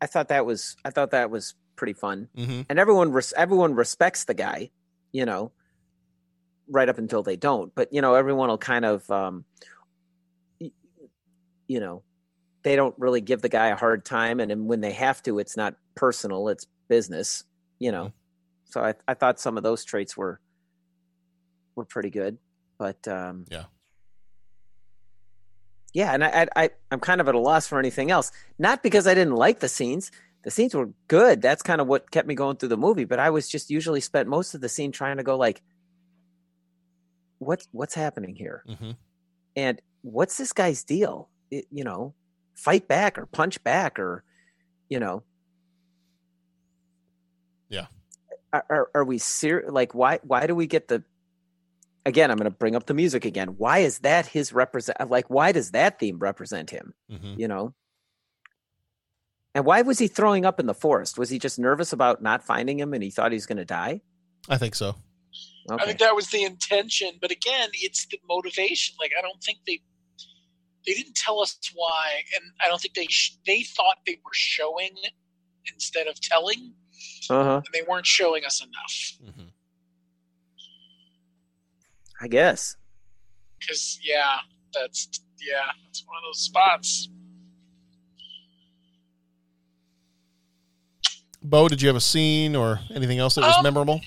I thought that was I thought that was pretty fun, Mhm. and everyone res- everyone respects the guy, you know right up until they don't. But you know, everyone will kind of, um, you know, they don't really give the guy a hard time, and then when they have to, it's not personal; it's business. You know, so I I thought some of those traits were were pretty good, but um, Yeah. yeah, and I, I I'm kind of at a loss for anything else. Not because I didn't like the scenes. The scenes were good. That's kind of what kept me going through the movie. But I was just usually spent most of the scene trying to go like, what what's happening here? Mhm. And what's this guy's deal? It- you know, fight back or punch back or, you know, Yeah. Are are, are we serious? Like, why why do we get the? Again, I'm going to bring up the music again. Why is that his represent? Like, why does that theme represent him? Mhm. You know. And why was he throwing up in the forest? Was he just nervous about not finding him, and he thought he was going to die? I think so. Okay. I think that was the intention, but again, it's the motivation. Like I don't think they they didn't tell us why, and I don't think they sh- they thought they were showing instead of telling, Uh huh. and they weren't showing us enough. Mm-hmm. I guess. Because yeah, that's yeah, that's one of those spots. Bo, did you have a scene or anything else that was Um, memorable?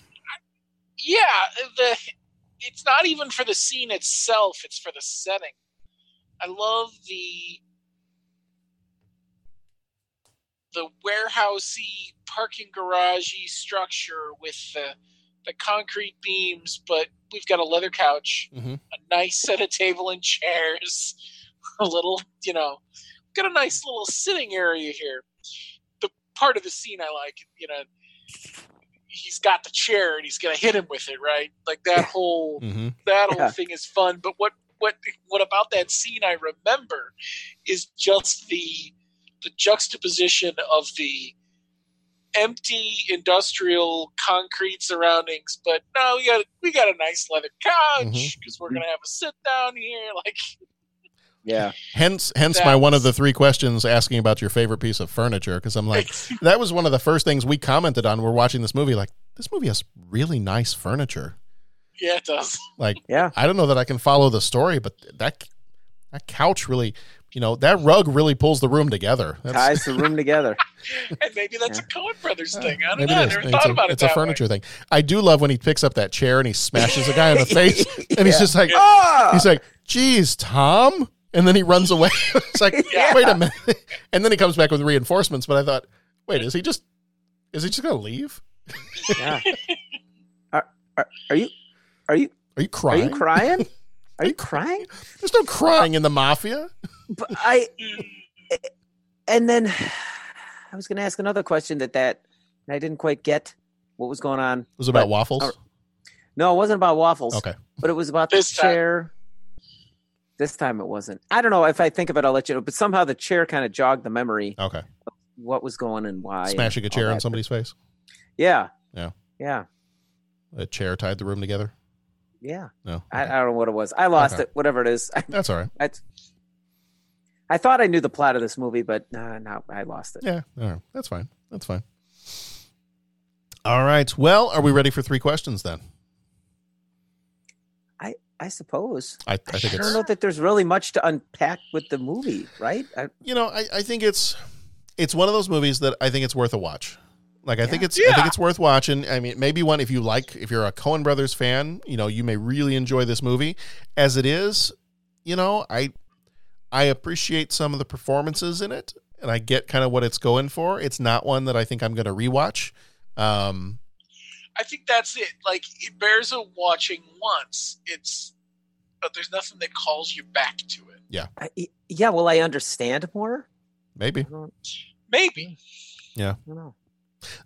Yeah, the it's not even for the scene itself; it's for the setting. I love the the warehousey parking garagey structure with the the concrete beams, but we've got a leather couch, Mhm. a nice set of table and chairs, a little, you know, got a nice little sitting area here. The part of the scene I like, you know, he's got the chair and he's gonna hit him with it, right? Like that whole Mm-hmm. that whole Yeah. thing is fun. But what what what about that scene I remember is just the the juxtaposition of the empty industrial concrete surroundings, but no, we got we got a nice leather couch mm-hmm. because we're gonna have a sit down here. Like, Yeah. Hence, hence my one of the three questions asking about your favorite piece of furniture because I'm like, that was one of the first things we commented on. We're watching this movie, like this movie has really nice furniture. yeah, it does. Like, yeah, I don't know that I can follow the story, but that that couch really, you know, that rug really pulls the room together. Ties the room together. And maybe that's a Coen Brothers thing. I don't Maybe know. I it is. never Maybe thought it's a, about it. it's a that way. furniture thing. I do love when he picks up that chair and he smashes a guy in the face, and he's just like, Ah! he's like, "Geez, Tom," and then he runs away. it's like, wait a minute, and then he comes back with reinforcements. But I thought, wait, is he just, is he just gonna leave? Yeah. Are, are, are you are you Are you are crying? you crying? Are you crying? There's no crying in the mafia. But I and then I was going to ask another question that that I didn't quite get what was going on. It Was it about But- waffles? or- no, it wasn't about waffles. Okay. But it was about This the time. chair. This time it wasn't. I don't know if I think of it, I'll let you know. But somehow the chair kind of jogged the memory. Okay. Of what was going and why. and Smashing a chair on somebody's face. Yeah. Yeah. Yeah. A chair tied the room together. Yeah. No. I, I don't know what it was. I lost Okay. it. Whatever it is. That's all right. I, I thought I knew the plot of this movie, but uh, no, I lost it. Yeah. All right. That's fine. That's fine. All right. Well, are we ready for three questions then? I I suppose. I, I think I don't know that there's really much to unpack with the movie, right? I, you know, I, I think it's it's one of those movies that I think it's worth a watch. Like I think Yeah. it's I think it's worth watching. I mean, maybe one if you like if you're a Coen Brothers fan, you know, you may really enjoy this movie. As it is, you know, I I appreciate some of the performances in it and I get kind of what it's going for. It's not one that I think I'm going to rewatch. Um I think that's it. Like it bears a watching once. It's but there's nothing that calls you back to it. yeah, I, yeah. Will I understand more? maybe. Maybe. Yeah. I don't know.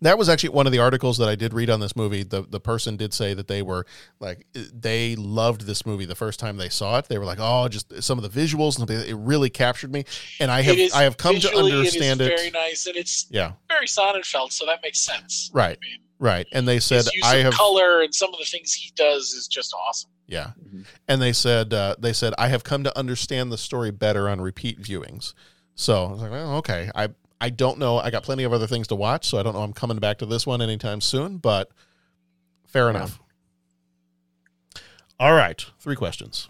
That was actually one of the articles that I did read on this movie. The the person did say that they were like they loved this movie the first time they saw it. They were like, "Oh, just some of the visuals and it really captured me." And I have It is I have come to understand it. it. Is very nice, and it's Yeah. very Sonnenfeld, so that makes sense. Right. Right. And they said His use I of have color and some of the things he does is just awesome. Yeah. Mm-hmm. And they said uh, they said I have come to understand the story better on repeat viewings. So I was like, well, okay. I I don't know. I got plenty of other things to watch, so I don't know I'm coming back to this one anytime soon, but fair enough. All right. Three questions.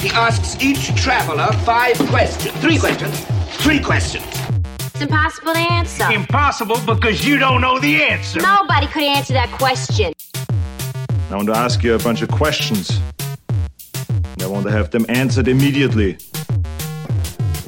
He asks each traveler five questions. Three questions. Three questions. It's impossible to answer. Impossible because you don't know the answer. Nobody could answer that question. I want to ask you a bunch of questions. I want to have them answered immediately.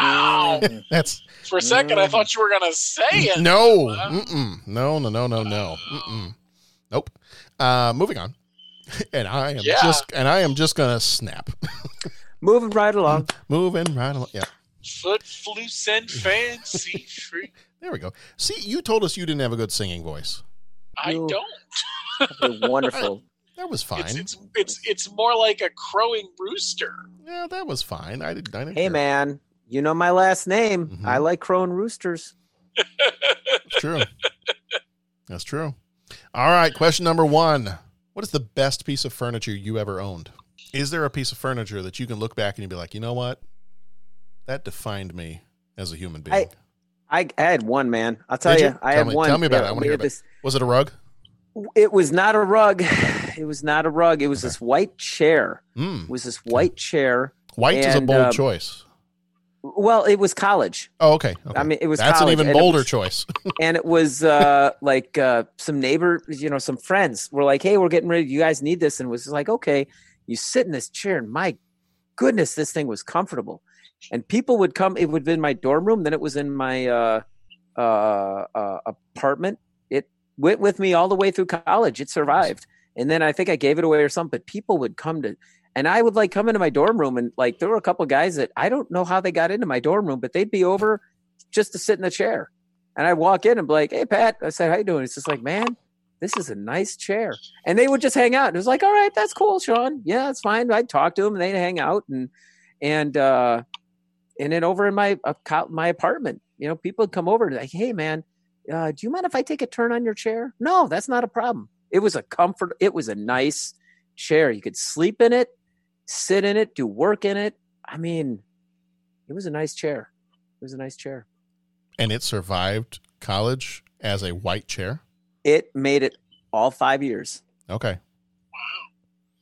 Wow. that's For a second, I thought you were gonna say it. no, mm-mm. no, no, no, no, no, mm-mm. nope. Uh, moving on, and I am Yeah. just and I am just gonna snap. Moving right along. Moving right along. Yeah, Foot loose and fancy free. there we go. See, you told us you didn't have a good singing voice. I You- don't. Wonderful. That was fine. It's, it's it's it's more like a crowing rooster. yeah, that was fine. I didn't. I didn't Hey, care. man. You know my last name. Mhm. I like crowing roosters. True. That's true. All right, question number one. What is the best piece of furniture you ever owned? Is there a piece of furniture that you can look back and you'd be like, you know what? That defined me as a human being. I, I, I had one, man. I'll tell Did you. you? I tell had me, one. Tell me about Yeah, it. I want to hear about it. Was it a rug? It was not a rug. It was not a rug. It was this white chair. Mm. It was this white chair. White is a bold um, choice. Well, it was college. Oh, okay. okay. I mean, it was That's college, an even bolder was- choice. and it was uh, like uh, some neighbor, you know, some friends were like, "Hey, we're getting ready. You guys need this," and it was like, "Okay." You sit in this chair, and my goodness, this thing was comfortable. And people would come. It would be in my dorm room. Then it was in my uh, uh, uh, apartment. It went with me all the way through college. It survived, and then I think I gave it away or something. But people would come to, and I would like come into my dorm room, and like there were a couple guys that I don't know how they got into my dorm room, but they'd be over just to sit in the chair, and I'd walk in and be like, "Hey, Pat," I said, "How you doing?" It's just like, man. This is a nice chair, and they would just hang out. And It was like, all right, that's cool, Sean. Yeah, it's fine. I'd talk to them, and they'd hang out, and and uh, and then over in my uh, my apartment, you know, people would come over and like, hey, man, uh, do you mind if I take a turn on your chair? No, that's not a problem. It was a comfort. It was a nice chair. You could sleep in it, sit in it, do work in it. I mean, it was a nice chair. It was a nice chair. And it survived college as a white chair. It made it all five years. Okay. Wow.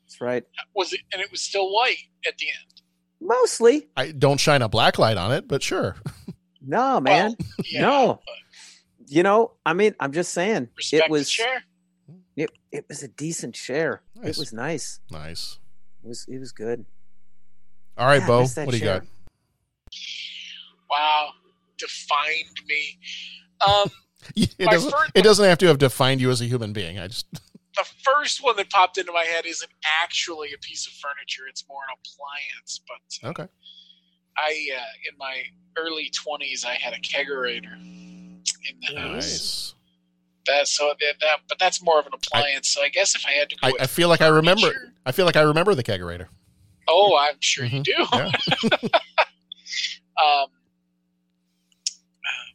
That's right. Was it? And it was still white at the end. Mostly. I don't shine a black light on it, but sure. No, man. no. You know, I mean, I'm just saying Respect it was the chair. it it was a decent chair. Nice. It was nice. Nice. It was it was good. All right, Yeah, Bo, miss that what do you chair. got? Wow, defined me. Um, It doesn't, first- it doesn't have to have defined you as a human being. I just the first one that popped into my head isn't actually a piece of furniture; it's more an appliance. But okay. I, uh, in my early twenties, I had a kegerator in the house. Nice. That so that, that, but that's more of an appliance. so I guess if I had to go, I, I feel like I remember. furniture- I feel like I remember the kegerator. Oh, I'm sure you do. Mm-hmm. Yeah. um,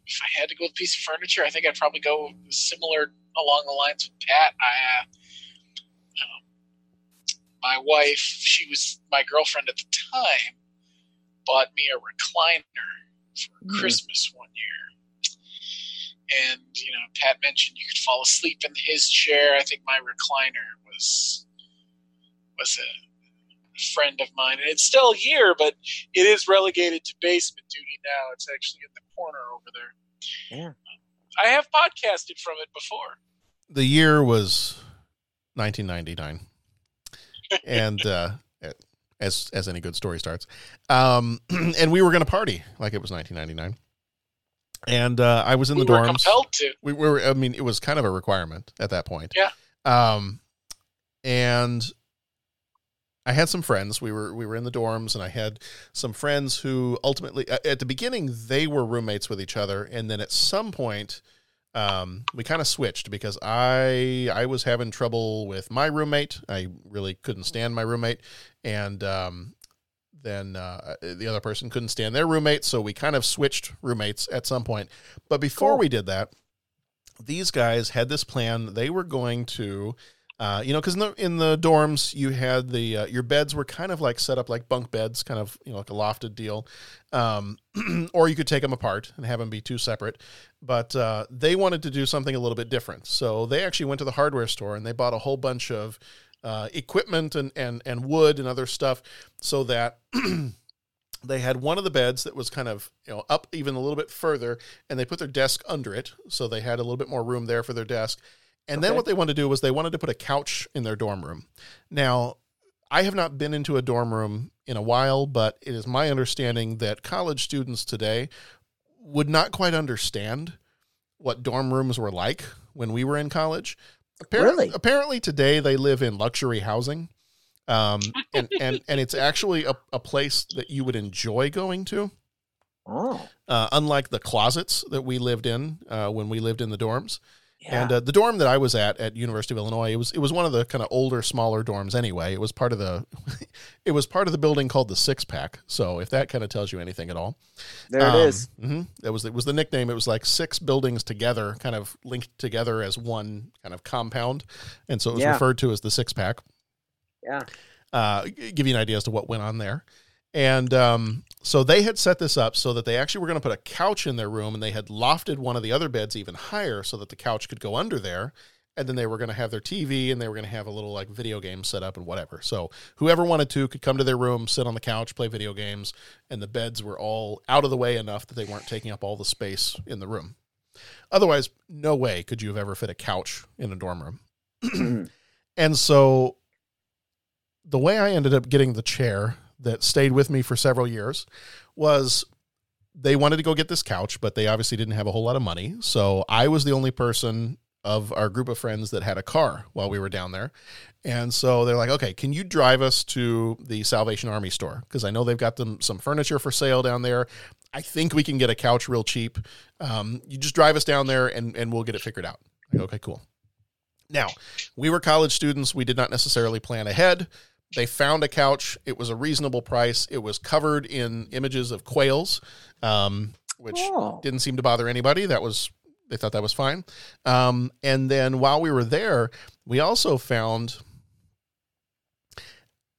if I had to go with a piece of furniture, I think I'd probably go similar along the lines with Pat. I, uh, um, my wife, she was my girlfriend at the time, bought me a recliner for Mm. Christmas one year. And you know, Pat mentioned you could fall asleep in his chair. I think my recliner was was a friend of mine, and it's still here, but it is relegated to basement duty now. It's actually in the corner over there. Yeah. I have podcasted from it before. The year was 1999, and uh, as as any good story starts, um, and we were going to party like it was 1999. And uh, I was in We the were dorms. compelled to. We were. I mean, it was kind of a requirement at that point. Yeah. Um, and I had some friends. We were we were in the dorms, and I had some friends who ultimately, at the beginning, they were roommates with each other, and then at some point, um, we kind of switched because I I was having trouble with my roommate. I really couldn't stand my roommate, and um, then uh, the other person couldn't stand their roommate, so we kind of switched roommates at some point. But before Cool. we did that, these guys had this plan. They were going to, uh, you know, because in the, in the dorms you had the uh, your beds were kind of like set up like bunk beds, kind of you know like a lofted deal, um, or you could take them apart and have them be two separate. But uh, they wanted to do something a little bit different, so they actually went to the hardware store and they bought a whole bunch of uh, equipment and, and and wood and other stuff, so that they had one of the beds that was kind of you know up even a little bit further and they put their desk under it so they had a little bit more room there for their desk. And then what they wanted to do was they wanted to put a couch in their dorm room. Now i have not been into a dorm room in a while but it is my understanding that college students today would not quite understand what dorm rooms were like when we were in college apparently, Really? apparently today they live in luxury housing um, and, and and it's actually a, a place that you would enjoy going to. Oh. Uh, unlike the closets that we lived in uh, when we lived in the dorms. Yeah. And uh, the dorm that I was at at University of Illinois, it was it was one of the kind of older, smaller dorms. Anyway, it was part of the it was part of the building called the Six Pack. So if that kind of tells you anything at all, There it is. Mm-hmm, that was it was the nickname. It was like six buildings together, kind of linked together as one kind of compound, and so it was Yeah. referred to as the Six Pack Yeah. uh, give you an idea as to what went on there. And um, so they had set this up so that they actually were going to put a couch in their room, and they had lofted one of the other beds even higher so that the couch could go under there. And then they were going to have their TV, and they were going to have a little like video game set up and whatever. So whoever wanted to could come to their room, sit on the couch, play video games, and the beds were all out of the way enough that they weren't taking up all the space in the room. Otherwise, no way could you have ever fit a couch in a dorm room. and so the way I ended up getting the chair that stayed with me for several years was they wanted to go get this couch, but they obviously didn't have a whole lot of money. So I was the only person of our group of friends that had a car while we were down there. And so they're like, okay, can you drive us to the Salvation Army store? Because I know they've got them some furniture for sale down there. I think we can get a couch real cheap. Um, you just drive us down there and, and we'll get it figured out. Okay, cool. Now, we were college students. We did not necessarily plan ahead. They found a couch. It was a reasonable price. It was covered in images of quails, um, which Oh. didn't seem to bother anybody. That was they thought that was fine. Um, and then while we were there, we also found,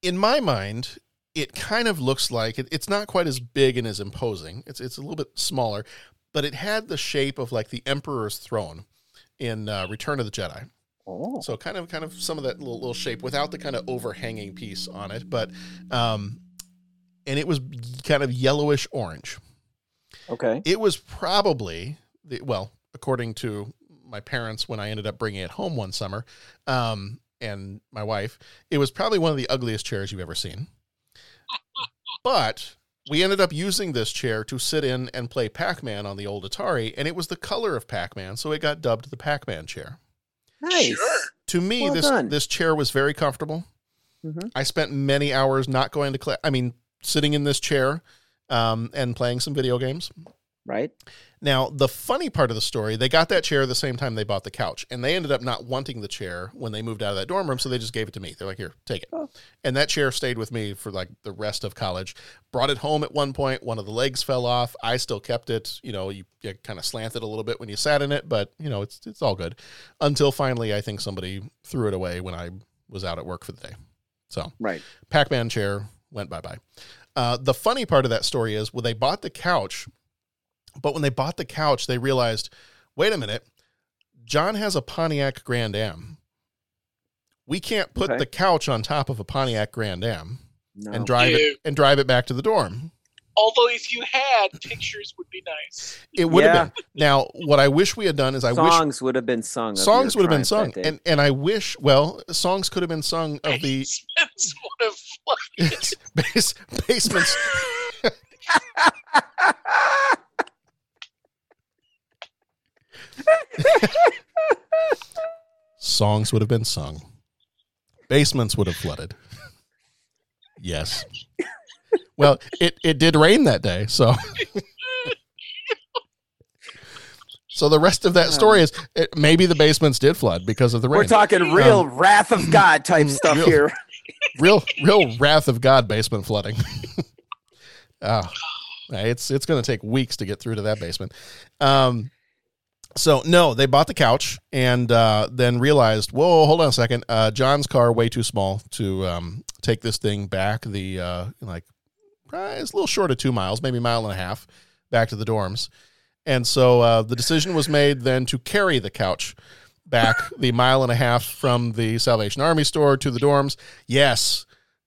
in my mind, it kind of looks like it, it's not quite as big and as imposing. It's it's a little bit smaller, but it had the shape of like the Emperor's throne in uh, Return of the Jedi. Oh. So kind of kind of some of that little, little shape without the kind of overhanging piece on it, but um, and it was kind of yellowish orange. Okay. It was probably the, well, according to my parents when I ended up bringing it home one summer, um, and my wife, it was probably one of the ugliest chairs you've ever seen. But we ended up using this chair to sit in and play Pac-Man on the old Atari, and it was the color of Pac-Man, so it got dubbed the Pac-Man chair. Nice. To me, Well this done. this chair was very comfortable. Mhm. I spent many hours not going to class. I mean, sitting in this chair um, and playing some video games. Right. Now, the funny part of the story, they got that chair the same time they bought the couch, and they ended up not wanting the chair when they moved out of that dorm room, so they just gave it to me. They're like, "Here, take it." And that chair stayed with me for like the rest of college. Brought it home at one point, one of the legs fell off. I still kept it. You know, you, you kind of slanted a little bit when you sat in it, but you know, it's it's all good. Until finally, I think somebody threw it away when I was out at work for the day. So, Right. Pac-Man chair went bye bye. Uh, the funny part of that story is when they bought the couch, but when they bought the couch, they realized, wait a minute, John has a Pontiac Grand Am. We can't put Okay. the couch on top of a Pontiac Grand Am No. and drive Ew. it and drive it back to the dorm. Although if you had pictures would be nice. It would Yeah. have been. Now, what I wish we had done is I wish songs would have been sung. songs would have been sung, and and I wish well songs could have been sung of the Basements would have flooded. base, basements. songs would have been sung. Basements would have flooded. Yes. Well, it, it did rain that day, so so the rest of that story is it, maybe the basements did flood because of the rain. We're talking real Um, wrath of God type stuff real- here. real real wrath of God basement flooding. oh, it's it's going to take weeks to get through to that basement. Um, so no, they bought the couch and uh, then realized, whoa, hold on a second, uh, John's car way too small to um, take this thing back. The uh, like, it's a little short of two miles, maybe a mile and a half back to the dorms. And so uh, the decision was made then to carry the couch back the mile and a half from the Salvation Army store to the dorms. Yes.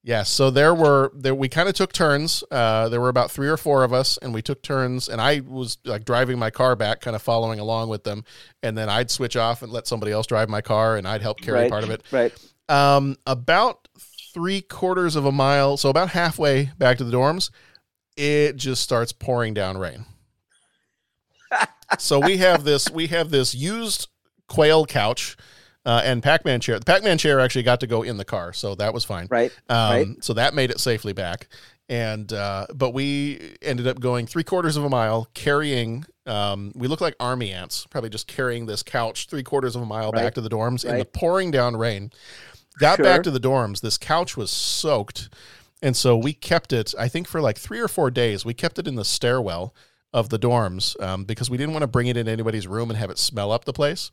Yes. So there were there we kind of took turns. Uh, there were about three or four of us, and we took turns. And I was like driving my car back, kind of following along with them. And then I'd switch off and let somebody else drive my car, and I'd help carry Right, part of it. Right. Um, about three quarters of a mile, so about halfway back to the dorms, it just starts pouring down rain. so we have this we have this used quail couch uh, and Pac-Man chair. The Pac-Man chair actually got to go in the car, so that was fine. Right. Um, right. So that made it safely back. And uh, but we ended up going three quarters of a mile carrying. Um, we look like army ants, probably just carrying this couch three quarters of a mile Right. back to the dorms in the pouring down rain. Got Sure. back to the dorms. This couch was soaked, and so we kept it. I think for like three or four days, we kept it in the stairwell of the dorms um, because we didn't want to bring it in anybody's room and have it smell up the place.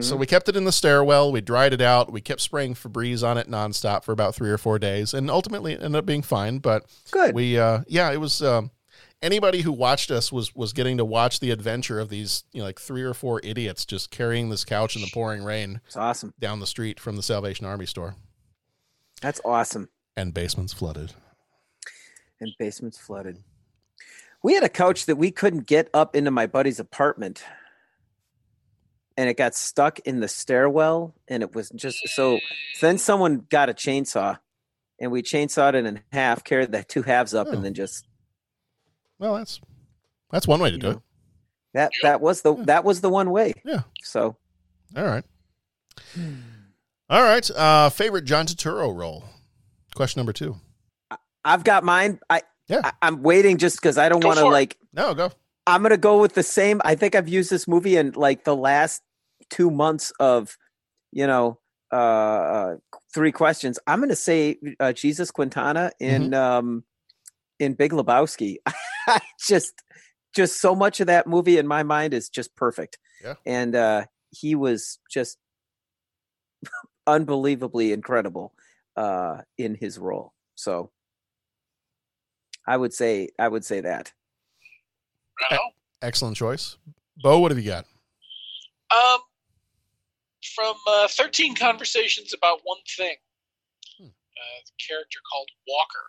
So we kept it in the stairwell. We dried it out. We kept spraying Febreze on it nonstop for about three or four days, and ultimately it ended up being fine. But Good. we, uh, yeah, it was. Um, anybody who watched us was was getting to watch the adventure of these, you know, like three or four idiots just carrying this couch in the pouring rain It's awesome. down the street from the Salvation Army store, That's awesome. and basements flooded. And basements flooded. We had a couch that we couldn't get up into my buddy's apartment. And it got stuck in the stairwell. And it was just so then someone got a chainsaw and we chainsawed it in half, carried the two halves up, Oh. and then just Well, that's that's one way to do it. that that was the that was the one way. Yeah. So All right. All right. Uh, favorite John Turturro role? Question number two. I've got mine. I yeah. I, am waiting just because I don't want to like. No, go. I'm gonna go with the same. I think I've used this movie in like the last two months of, you know, uh, uh three questions. I'm gonna say uh, Jesus Quintana in um in Big Lebowski. I just just so much of that movie in my mind is just perfect. Yeah. And uh he was just unbelievably incredible uh in his role. So I would say I would say that. Right. Excellent choice. Bo, what have you got? Um, from uh, 13 Conversations About One Thing, Hmm. uh, the character called Walker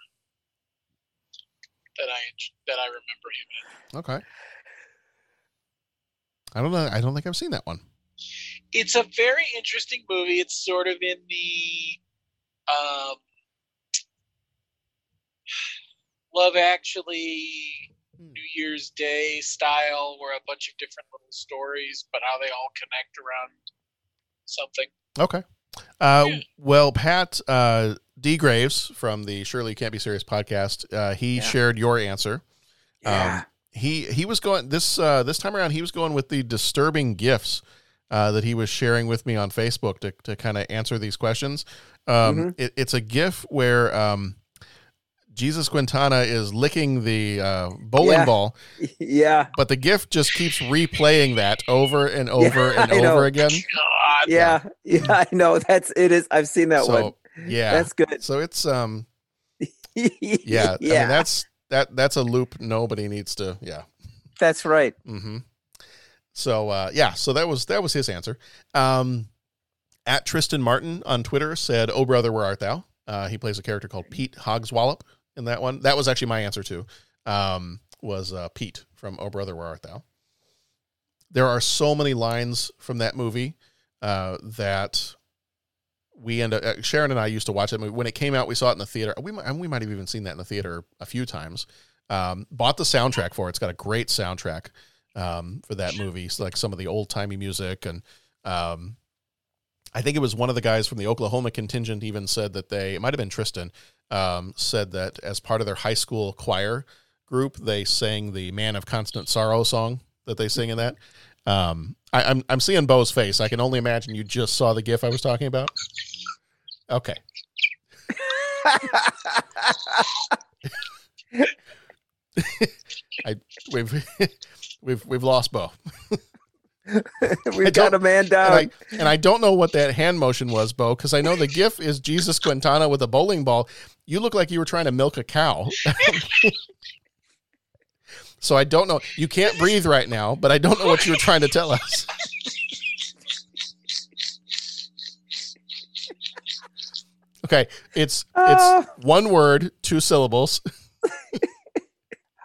that I that I remember him in. Okay. I don't know. I don't think I've seen that one. It's a very interesting movie. It's sort of in the um, Love Actually, New Year's Day style, where a bunch of different little stories, but how they all connect around something. Okay. Uh, Well, Pat uh, D. Graves from the Surely Can't Be Serious podcast, uh, he shared your answer. Um, he he was going this uh, this time around. He was going with the disturbing gifts uh, that he was sharing with me on Facebook to to kind of answer these questions. Um, Mhm. it, it's a GIF where um, Jesus Quintana is licking the uh, bowling Yeah. ball, Yeah. but the GIF just keeps replaying that over and over Yeah, and I know. over again. Yeah, yeah, I know. That's it is I've seen that so one. yeah, That's good. So it's um, yeah, I Yeah. mean, that's that that's a loop nobody needs to. Yeah. That's right. Mm-hmm. So uh, yeah, so that was that was his answer. Um, at Tristan Martin on Twitter said, "Oh brother, where art thou?" Uh, he plays a character called Pete Hogswallop in that one. That was actually my answer too. Um, was uh, Pete from "Oh brother, where art thou?" There are so many lines from that movie uh, that we end up. Uh, Sharon and I used to watch that movie when it came out. We saw it in the theater. We might, we might have even seen that in the theater a few times. Um, bought the soundtrack for it. It's got a great soundtrack um, for that movie. It's like some of the old timey music, and um, I think it was one of the guys from the Oklahoma contingent even said that they it might have been Tristan um, said that as part of their high school choir group they sang the "Man of Constant Sorrow" song that they sing in that. Um, I, I'm I'm seeing Bo's face. I can only imagine you just saw the GIF I was talking about. Okay. I we've we've we've lost Bo. We've got a man down. And I, and I don't know what that hand motion was, Bo, because I know the GIF is Jesus Quintana with a bowling ball. You look like you were trying to milk a cow. so I don't know. You can't breathe right now, but I don't know what you were trying to tell us. Okay, it's it's ah. one word, two syllables.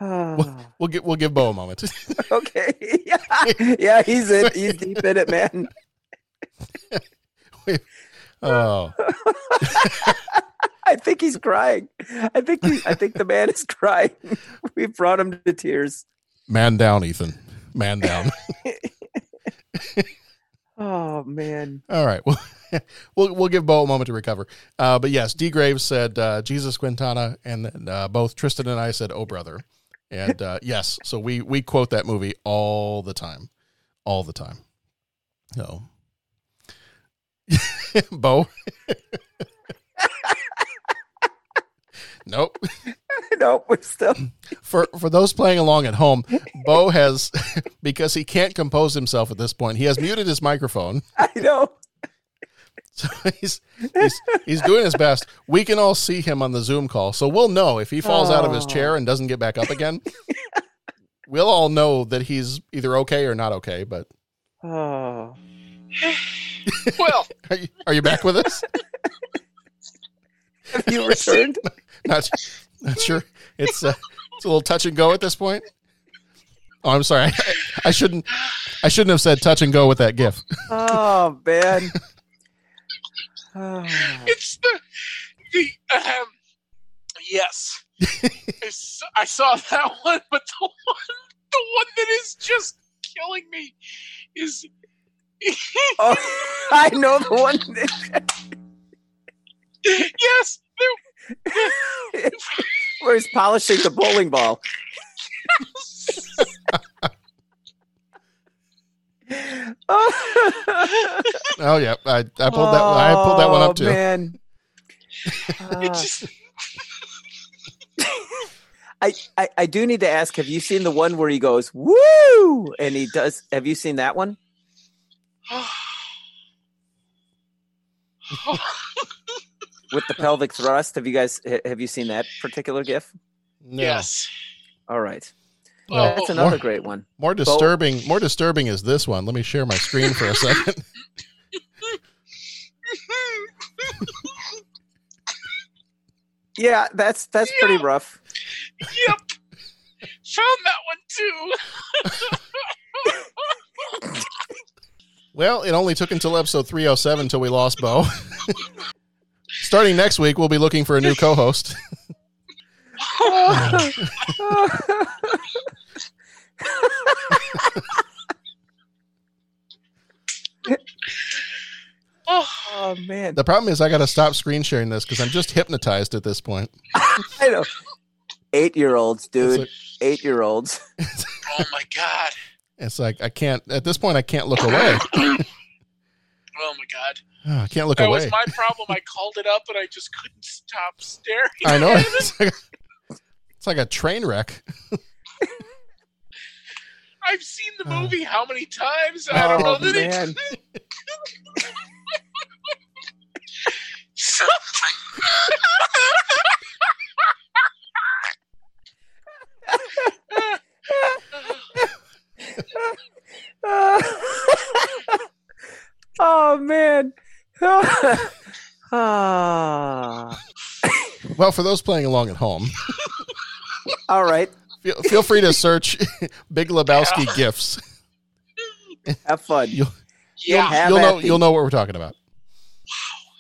We'll, we'll give we'll give Bo a moment. okay. Yeah. yeah, he's in he's deep in it, man. oh, I think he's crying. I think he, I think the man is crying. We've brought him to tears. man down, Ethan. Man down. Oh man. All right. Well, we'll we'll give Bo a moment to recover. Uh, but yes, D Graves said uh, Jesus Quintana, and then uh, both Tristan and I said, "Oh brother," and uh, yes, so we we quote that movie all the time, all the time. No, Bo. nope. nope. We're still for for those playing along at home. Bo has because he can't compose himself at this point. He has muted his microphone. I know. So he's he's he's doing his best. We can all see him on the Zoom call, so we'll know if he falls out of his chair and doesn't get back up again. we'll all know that he's either okay or not okay. But Oh. well, are you, are you back with us? Have you returned? not not sure. It's uh, it's a little touch and go at this point. Oh, I'm sorry. I, I shouldn't I shouldn't have said touch and go with that gif. Oh man. Oh. it's the the um, yes. I saw that one, but the one the one that is just killing me is oh, I know the one. That... yes. Where he's polishing the bowling ball. Oh. oh yeah, I, I pulled that. I pulled that one up Oh, too. Man. It just uh, I, I, I do need to ask, have you seen the one where he goes, woo? And he does have you seen that one? With the pelvic thrust? Have you guys have you seen that particular gif? No. Yes. All right. Well, That's another more- great one. More Bo- disturbing. More disturbing is this one. Let me share my screen for a second. Yeah, that's that's pretty rough. Yep. Found that one too. Well, it only took until episode 307 until we lost Bo. Starting next week, we'll be looking for a new co-host. Oh. oh man. The problem is I got to stop screen sharing this because I'm just hypnotized at this point. I know. Eight year olds, dude. Eight year olds. oh my god. It's like I can't at this point I can't look away. Oh my god. Oh, I can't look that away. was my problem. I called it up and I just couldn't stop staring. I know at it. it's like, a, it's like a train wreck. I've seen the movie how many times? I don't know Oh, that man. it. oh man. ah. Well, for those playing along at home, All right. Feel, feel free to search Big Lebowski gifs. Have fun. You'll, Yeah. Have you'll know at you'll know what we're talking about.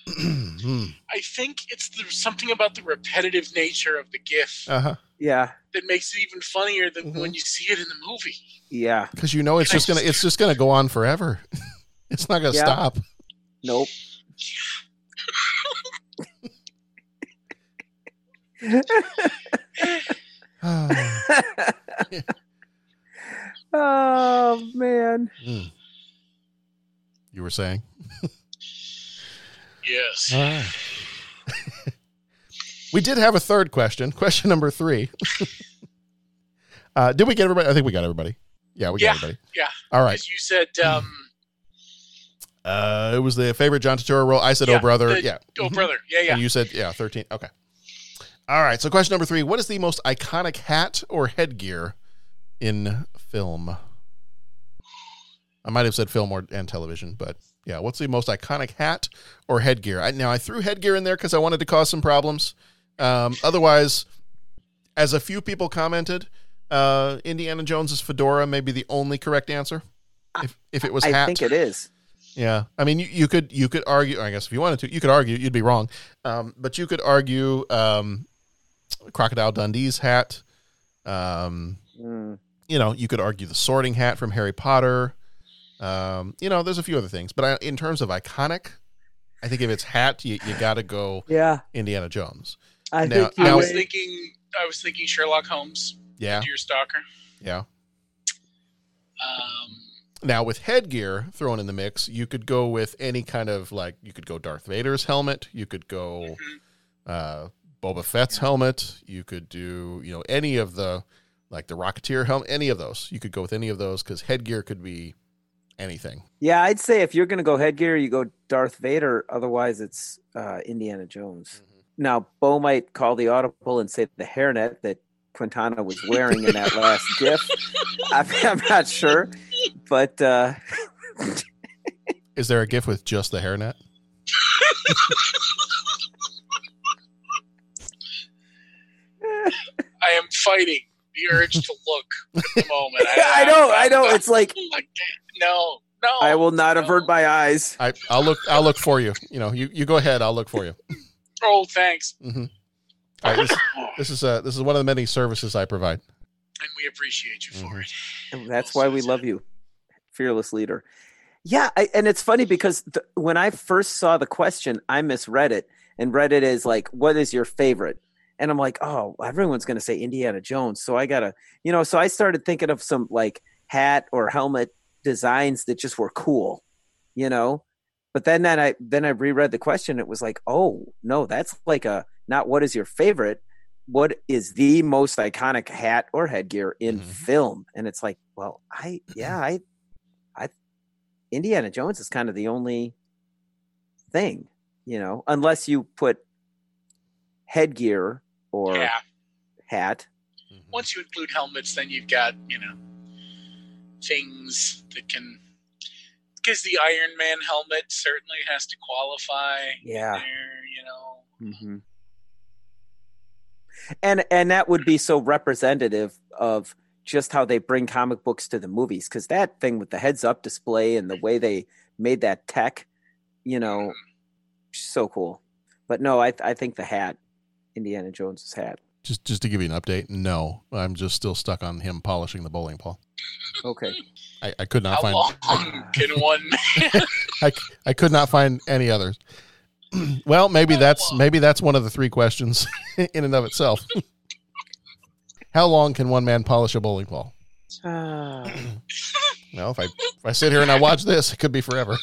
Hmm. I think it's the, something about the repetitive nature of the GIF Uh huh. Yeah. that makes it even funnier than Mm-hmm. when you see it in the movie. Yeah. Because you know it's just gonna it's just gonna go on forever. It's not gonna Yeah. stop. Nope. oh man. Hmm. You were saying? Yes. All right. we did have a third question. Question number three. uh, did we get everybody? I think we got everybody. Yeah, we yeah. got everybody. Yeah. All right. 'Cause You said um, Uh, it was the favorite John Turturro role. I said, Yeah, "Oh brother." the- yeah. Oh Mhm. brother. Yeah, yeah. And you said, "Yeah, 13." Okay. All right. So, question number three: What is the most iconic hat or headgear in film? I might have said film or and television, but yeah, what's the most iconic hat or headgear? I, now, I threw headgear in there because I wanted to cause some problems. Um, otherwise, as a few people commented, uh, Indiana Jones's fedora may be the only correct answer. If if it was I think it is. yeah, I mean, you, you could you could argue. I guess if you wanted to, you could argue. You'd be wrong, um, but you could argue um, Crocodile Dundee's hat. Um, Mm. you know, you could argue the Sorting Hat from Harry Potter. Um, you know, there's a few other things, but I, in terms of iconic, I think if it's hat, you, you got to go Yeah. Indiana Jones. I Now- think you I now- was thinking. I was thinking Sherlock Holmes. Yeah. Deer Stalker. Yeah. Um, Now with headgear thrown in the mix, you could go with any kind of like you could go Darth Vader's helmet, you could go uh Boba Fett's helmet, you could do, you know, any of the like the Rocketeer helmet, any of those. You could go with any of those cuz headgear could be anything. Yeah, I'd say if you're going to go headgear, you go Darth Vader. Otherwise, it's uh, Indiana Jones. Now, Bo might call the audible and say the hairnet that Quintana was wearing in that last GIF. I'm, I'm not sure, but uh, Is there a gif with just the hairnet? I am fighting the urge to look at the moment. I know, I know. It's like no, no. I will not avert my eyes. I I'll look I'll look for you. You know, you you go ahead, I'll look for you. Oh, thanks. Mhm. All right, this, this is uh this is one of the many services I provide. And we appreciate you for it. And that's why we love you, fearless leader. Yeah, I, and it's funny because th- when I first saw the question, I misread it and read it as like, "What is your favorite?" And I'm like, "Oh, everyone's going to say Indiana Jones," so I gotta, you know. So I started thinking of some like hat or helmet designs that just were cool, you know. But then, then I then I reread the question. It was like, "Oh no, that's like a not what is your favorite." What is the most iconic hat or headgear in mm-hmm. film? And it's like, well, I yeah, I I Indiana Jones is kind of the only thing, you know, unless you put headgear or Yeah. hat. Mm-hmm. Once you include helmets, then you've got you know things that can. Because the Iron Man helmet certainly has to qualify. Yeah. there, you know. Mm-hmm. And and that would be mm-hmm. so representative of just how they bring comic books to the movies because that thing with the heads up display and the way mm-hmm. they made that tech, you know, so cool. But no, I I think the hat, Indiana Jones's hat. Just just to give you an update, no, I'm just still stuck on him polishing the bowling ball. Okay. I, I could not How find. long can one? I, I could not find any others. well, maybe that's maybe that's one of the three questions in and of itself. How long can one man polish a bowling ball? Ah. Well, if I if I sit here and I watch this, it could be forever.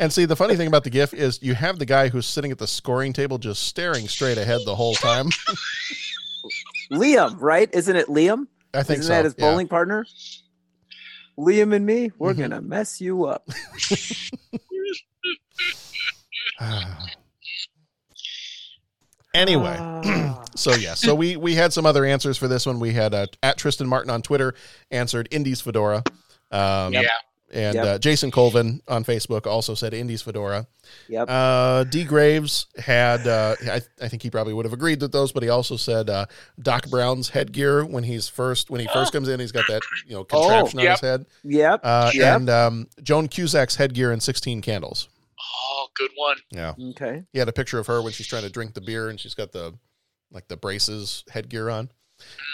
And see, the funny thing about the GIF is you have the guy who's sitting at the scoring table just staring straight ahead the whole time. Liam, right? Isn't it Liam? I think Isn't so, that his yeah. bowling partner? Liam and me, we're Mm-hmm. gonna mess you up. Anyway, Ah. so yeah, so we we had some other answers for this one. We had uh, at Tristan Martin on Twitter answered Indy's Fedora. Um, Yeah. And Yep. uh, Jason Colvin on Facebook also said Indy's Fedora. Yep. Uh, D Graves had, uh, I, I think he probably would have agreed with those, but he also said uh, Doc Brown's headgear when he's first when he first comes in, he's got that you know contraption on yep. his head. Yep. Uh, yep. And um, Joan Cusack's headgear and Sixteen Candles. Oh, good one. Yeah. Okay. He had a picture of her when she's trying to drink the beer and she's got the like the braces headgear on.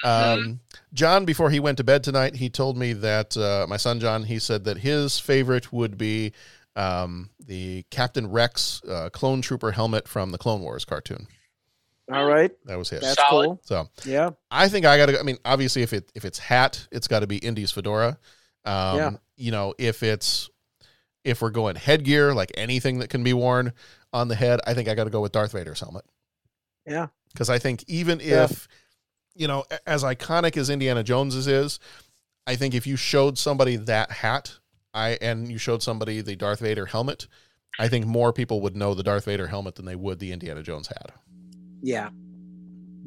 Um, John, before he went to bed tonight, he told me that uh, my son John, he said that his favorite would be um, the Captain Rex uh, clone trooper helmet from the Clone Wars cartoon. All right. That was his. That's Solid. cool. So Yeah. I think I got to. I mean, obviously, if it if it's hat, it's got to be Indy's fedora. Um, Yeah. You know, if it's if we're going headgear, like anything that can be worn on the head, I think I got to go with Darth Vader's helmet Yeah. because I think even Yeah. if you know, as iconic as Indiana Jones's is, I think if you showed somebody that hat, I and you showed somebody the Darth Vader helmet, I think more people would know the Darth Vader helmet than they would the Indiana Jones hat. Yeah.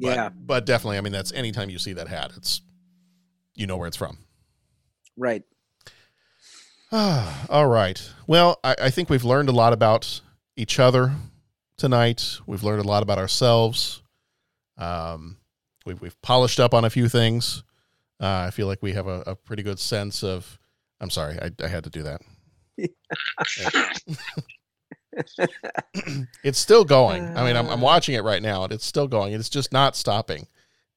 But, Yeah. but definitely, I mean, that's anytime you see that hat, it's you know where it's from. Right. All right. Well, I, I think we've learned a lot about each other tonight. We've learned a lot about ourselves. Um, we've, we've polished up on a few things. Uh, I feel like we have a, a pretty good sense of. I'm sorry, I, I had to do that. it's still going. I mean, I'm, I'm watching it right now, and it's still going. and It's just not stopping.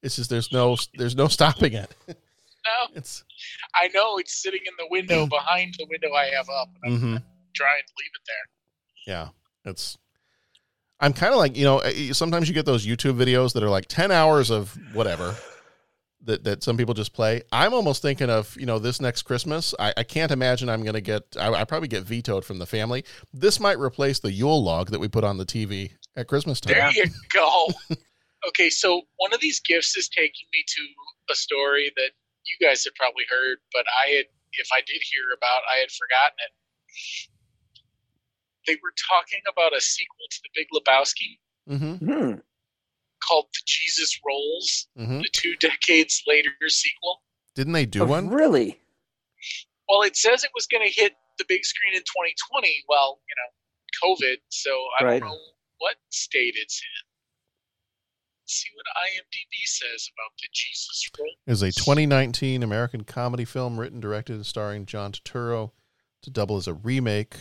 It's just there's no there's no stopping it. No, It's I know it's sitting in the window behind the window I have up. And I'm Mhm. trying to leave it there. Yeah, it's. I'm kind of like you know. eh, Sometimes you get those YouTube videos that are like ten hours of whatever that that some people just play. I'm almost thinking of you know this next Christmas. I, I can't imagine I'm going to get. I, I probably get vetoed from the family. This might replace the Yule log that we put on the TV at Christmas time. There you go. okay, so one of these gifts is taking me to a story that you guys have probably heard, but I had, if I did hear about, I had forgotten it. They were talking about a sequel to The Big Lebowski Mm-hmm. Hmm. called The Jesus Rolls, Mm-hmm. the two decades later sequel. Didn't they do Oh, one? Really? Well, it says it was going to hit the big screen in 2020. Well, you know, COVID. So I Right. don't know what state it's in. Let's see what IMDb says about the Jesus roll. Is a 2019 American comedy film written, directed, and starring John Turturro to double as a remake.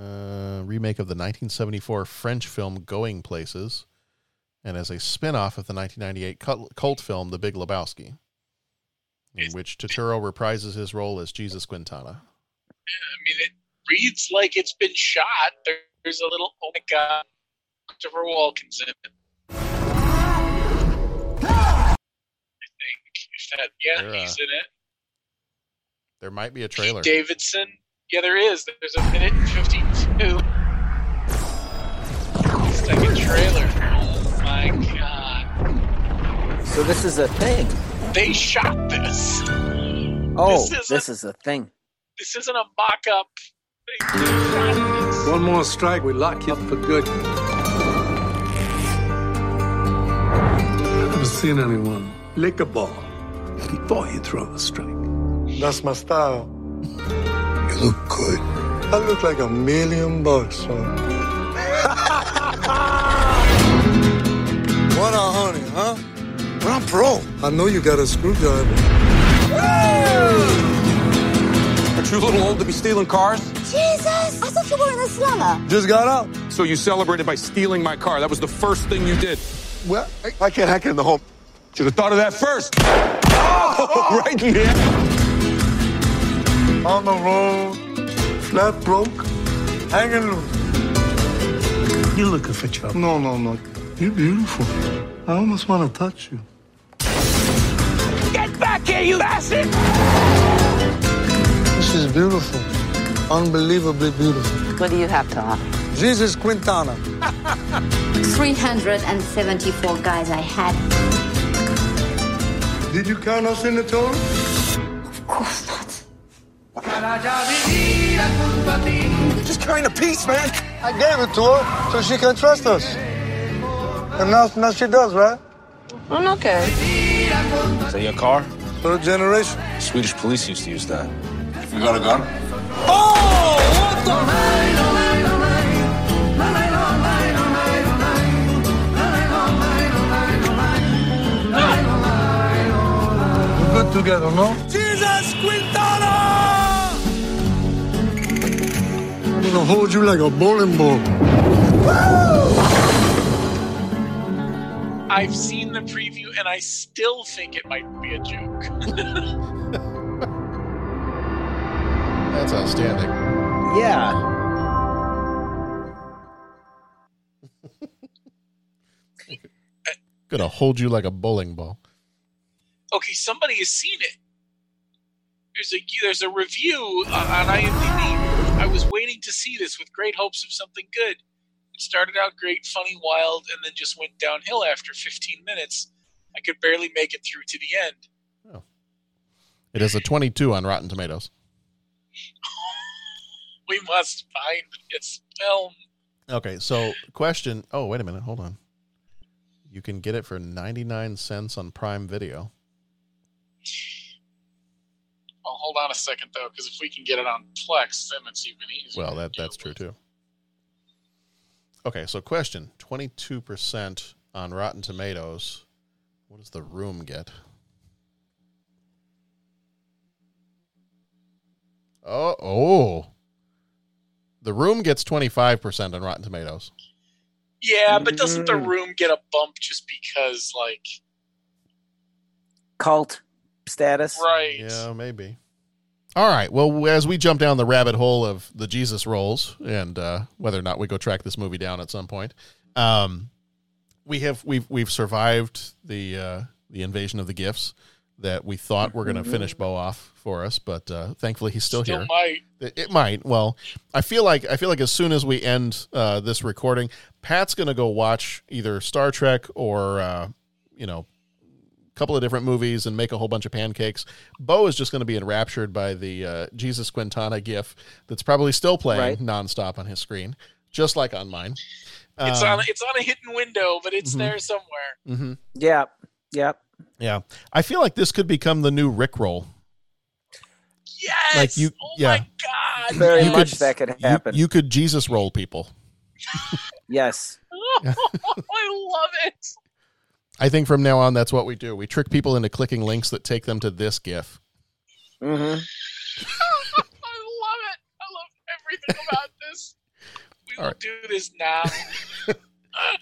Uh, remake of the 1974 French film Going Places, and as a spin off of the 1998 cult, film The Big Lebowski. in which Turturro reprises his role as Jesus Quintana. I mean, it reads like it's been shot. There's a little oh my god, Christopher Walken's in it. I think if that yeah, There, uh, he's in it. There might be a trailer. Davidson. Yeah, there is. There's a minute and fifty-two. Second trailer. Oh my god! So this is a thing. They shot this. Oh, This this, isn't- a thing. This isn't a mock-up. They shot this. One more strike, we lock you up for good. I've never seen anyone lick a ball before you throw a strike. That's my style. You look good. I look like a million bucks, son. what a honey, huh? But I'm pro. I know you got a screwdriver. Aren't you a little old to be stealing cars? Jesus! I thought you were in a slumber. Just got out. So you celebrated by stealing my car. That was the first thing you did. Well, I, I can't hack it in the home. Should have thought of that first. Oh, right in the On the road, flat broke, hanging loose. You looking for trouble? No, no, no. You're beautiful. I almost want to touch you. Get back here, you bastard! This is beautiful. Unbelievably beautiful. What do you have to offer? Jesus Quintana. 374 guys I had. Did you count us in the total? Of course not. Just carrying a piece, man. I gave it to her so she can trust us. And now, now she does, right? I'm okay. Is that your car? Third generation. Swedish police used to use that. You got a gun? Oh! We're good together, no? Jesus Quintana! Gonna hold you like a bowling ball. I've seen the preview and I still think it might be a joke. That's outstanding. Yeah. Gonna hold you like a bowling ball. okay, somebody has seen it. There's a there's a review on on IMDb. I was waiting to see this with great hopes of something good. It started out great, funny, wild, and then just went downhill after 15 minutes. I could barely make it through to the end. Oh. It is a 22 on Rotten Tomatoes. We must find its film. Okay, so question. Oh, wait a minute. Hold on. You can get it for 99 cents on Prime Video. Oh, hold on a second though, because if we can get it on Plex, then it's even easier. Well, that that's true too. Okay, so question: twenty-two percent on Rotten Tomatoes. What does the room get? Oh, oh. The room gets twenty-five percent on Rotten Tomatoes. Yeah, but doesn't the mm. room get a bump just because, like, Cult status. right? Yeah, maybe. All right. Well, as we jump down the rabbit hole of the Jesus rolls and uh, whether or not we go track this movie down at some point, um, we have we've we've survived the uh, the invasion of the gifts that we thought were going to finish Bo off for us, but uh, thankfully he's still, Still here. might. It, it might. Well, I feel like I feel like as soon as we end uh, this recording, Pat's going to go watch either Star Trek or uh, you know a couple of different movies and make a whole bunch of pancakes. Bo is just going to be enraptured by the uh, Jesus Quintana gif that's probably still playing Right. nonstop on his screen, just like on mine. It's Um, on it's on a hidden window, but it's Mhm. there somewhere. mhm. Yeah. Yep. Yeah, I feel like this could become the new Rick roll. Yes. Like you, oh yeah, my god. Very You much could- that could you- happen. You, could Jesus roll people. yes. I love it. I think from now on, that's what we do. We trick people into clicking links that take them to this GIF. Mm-hmm. I love it. I love everything about this. We will All right. do this now.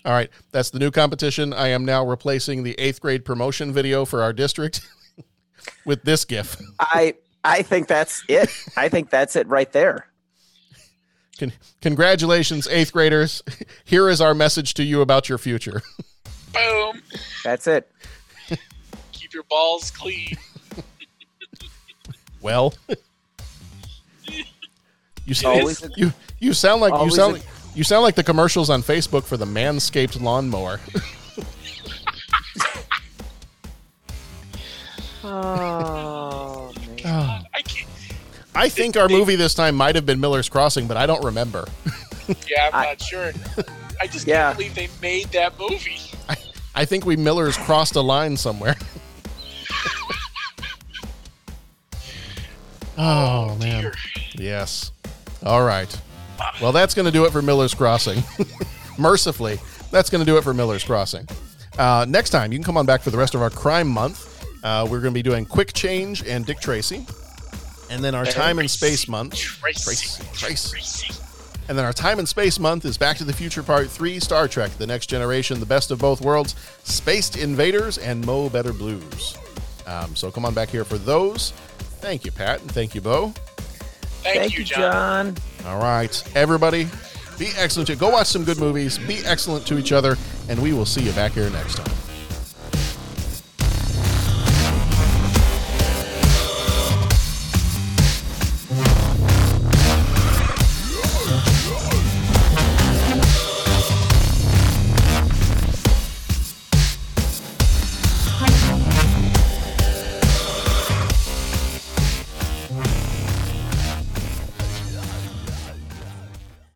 All right, that's the new competition. I am now replacing the eighth grade promotion video for our district. with this gif. I I think that's it. I think that's it right there. Con- congratulations, eighth graders. Here is our message to you about your future. Boom. That's it. Keep your balls clean. Well, you Always sound a- you you sound like you sound a- like, you sound like the commercials on Facebook for the Manscaped lawnmower. Oh, Oh. I can't. I think our movie this time might have been Miller's Crossing, but I don't remember. Yeah, I'm not sure. I just Yeah. can't believe they made that movie. I think we Millers crossed a line somewhere. oh, man. Yes. All right. Well, that's going to do it for Miller's Crossing. Mercifully, that's going to do it for Miller's Crossing. Uh, next time, you can come on back for the rest of our crime month. Uh, we're going to be doing Quick Change and Dick Tracy. And then our Time and Space month. Tracy. Tracy. And then our Time and Space month is Back to the Future Part 3, Star Trek, The Next Generation, The Best of Both Worlds, Spaced Invaders, and Mo Better Blues. Um, so come on back here for those. Thank you, Pat, and thank you, Bo. Thank, you, John. All right, everybody, be excellent. to Go watch some good movies, be excellent to each other, and we will see you back here next time.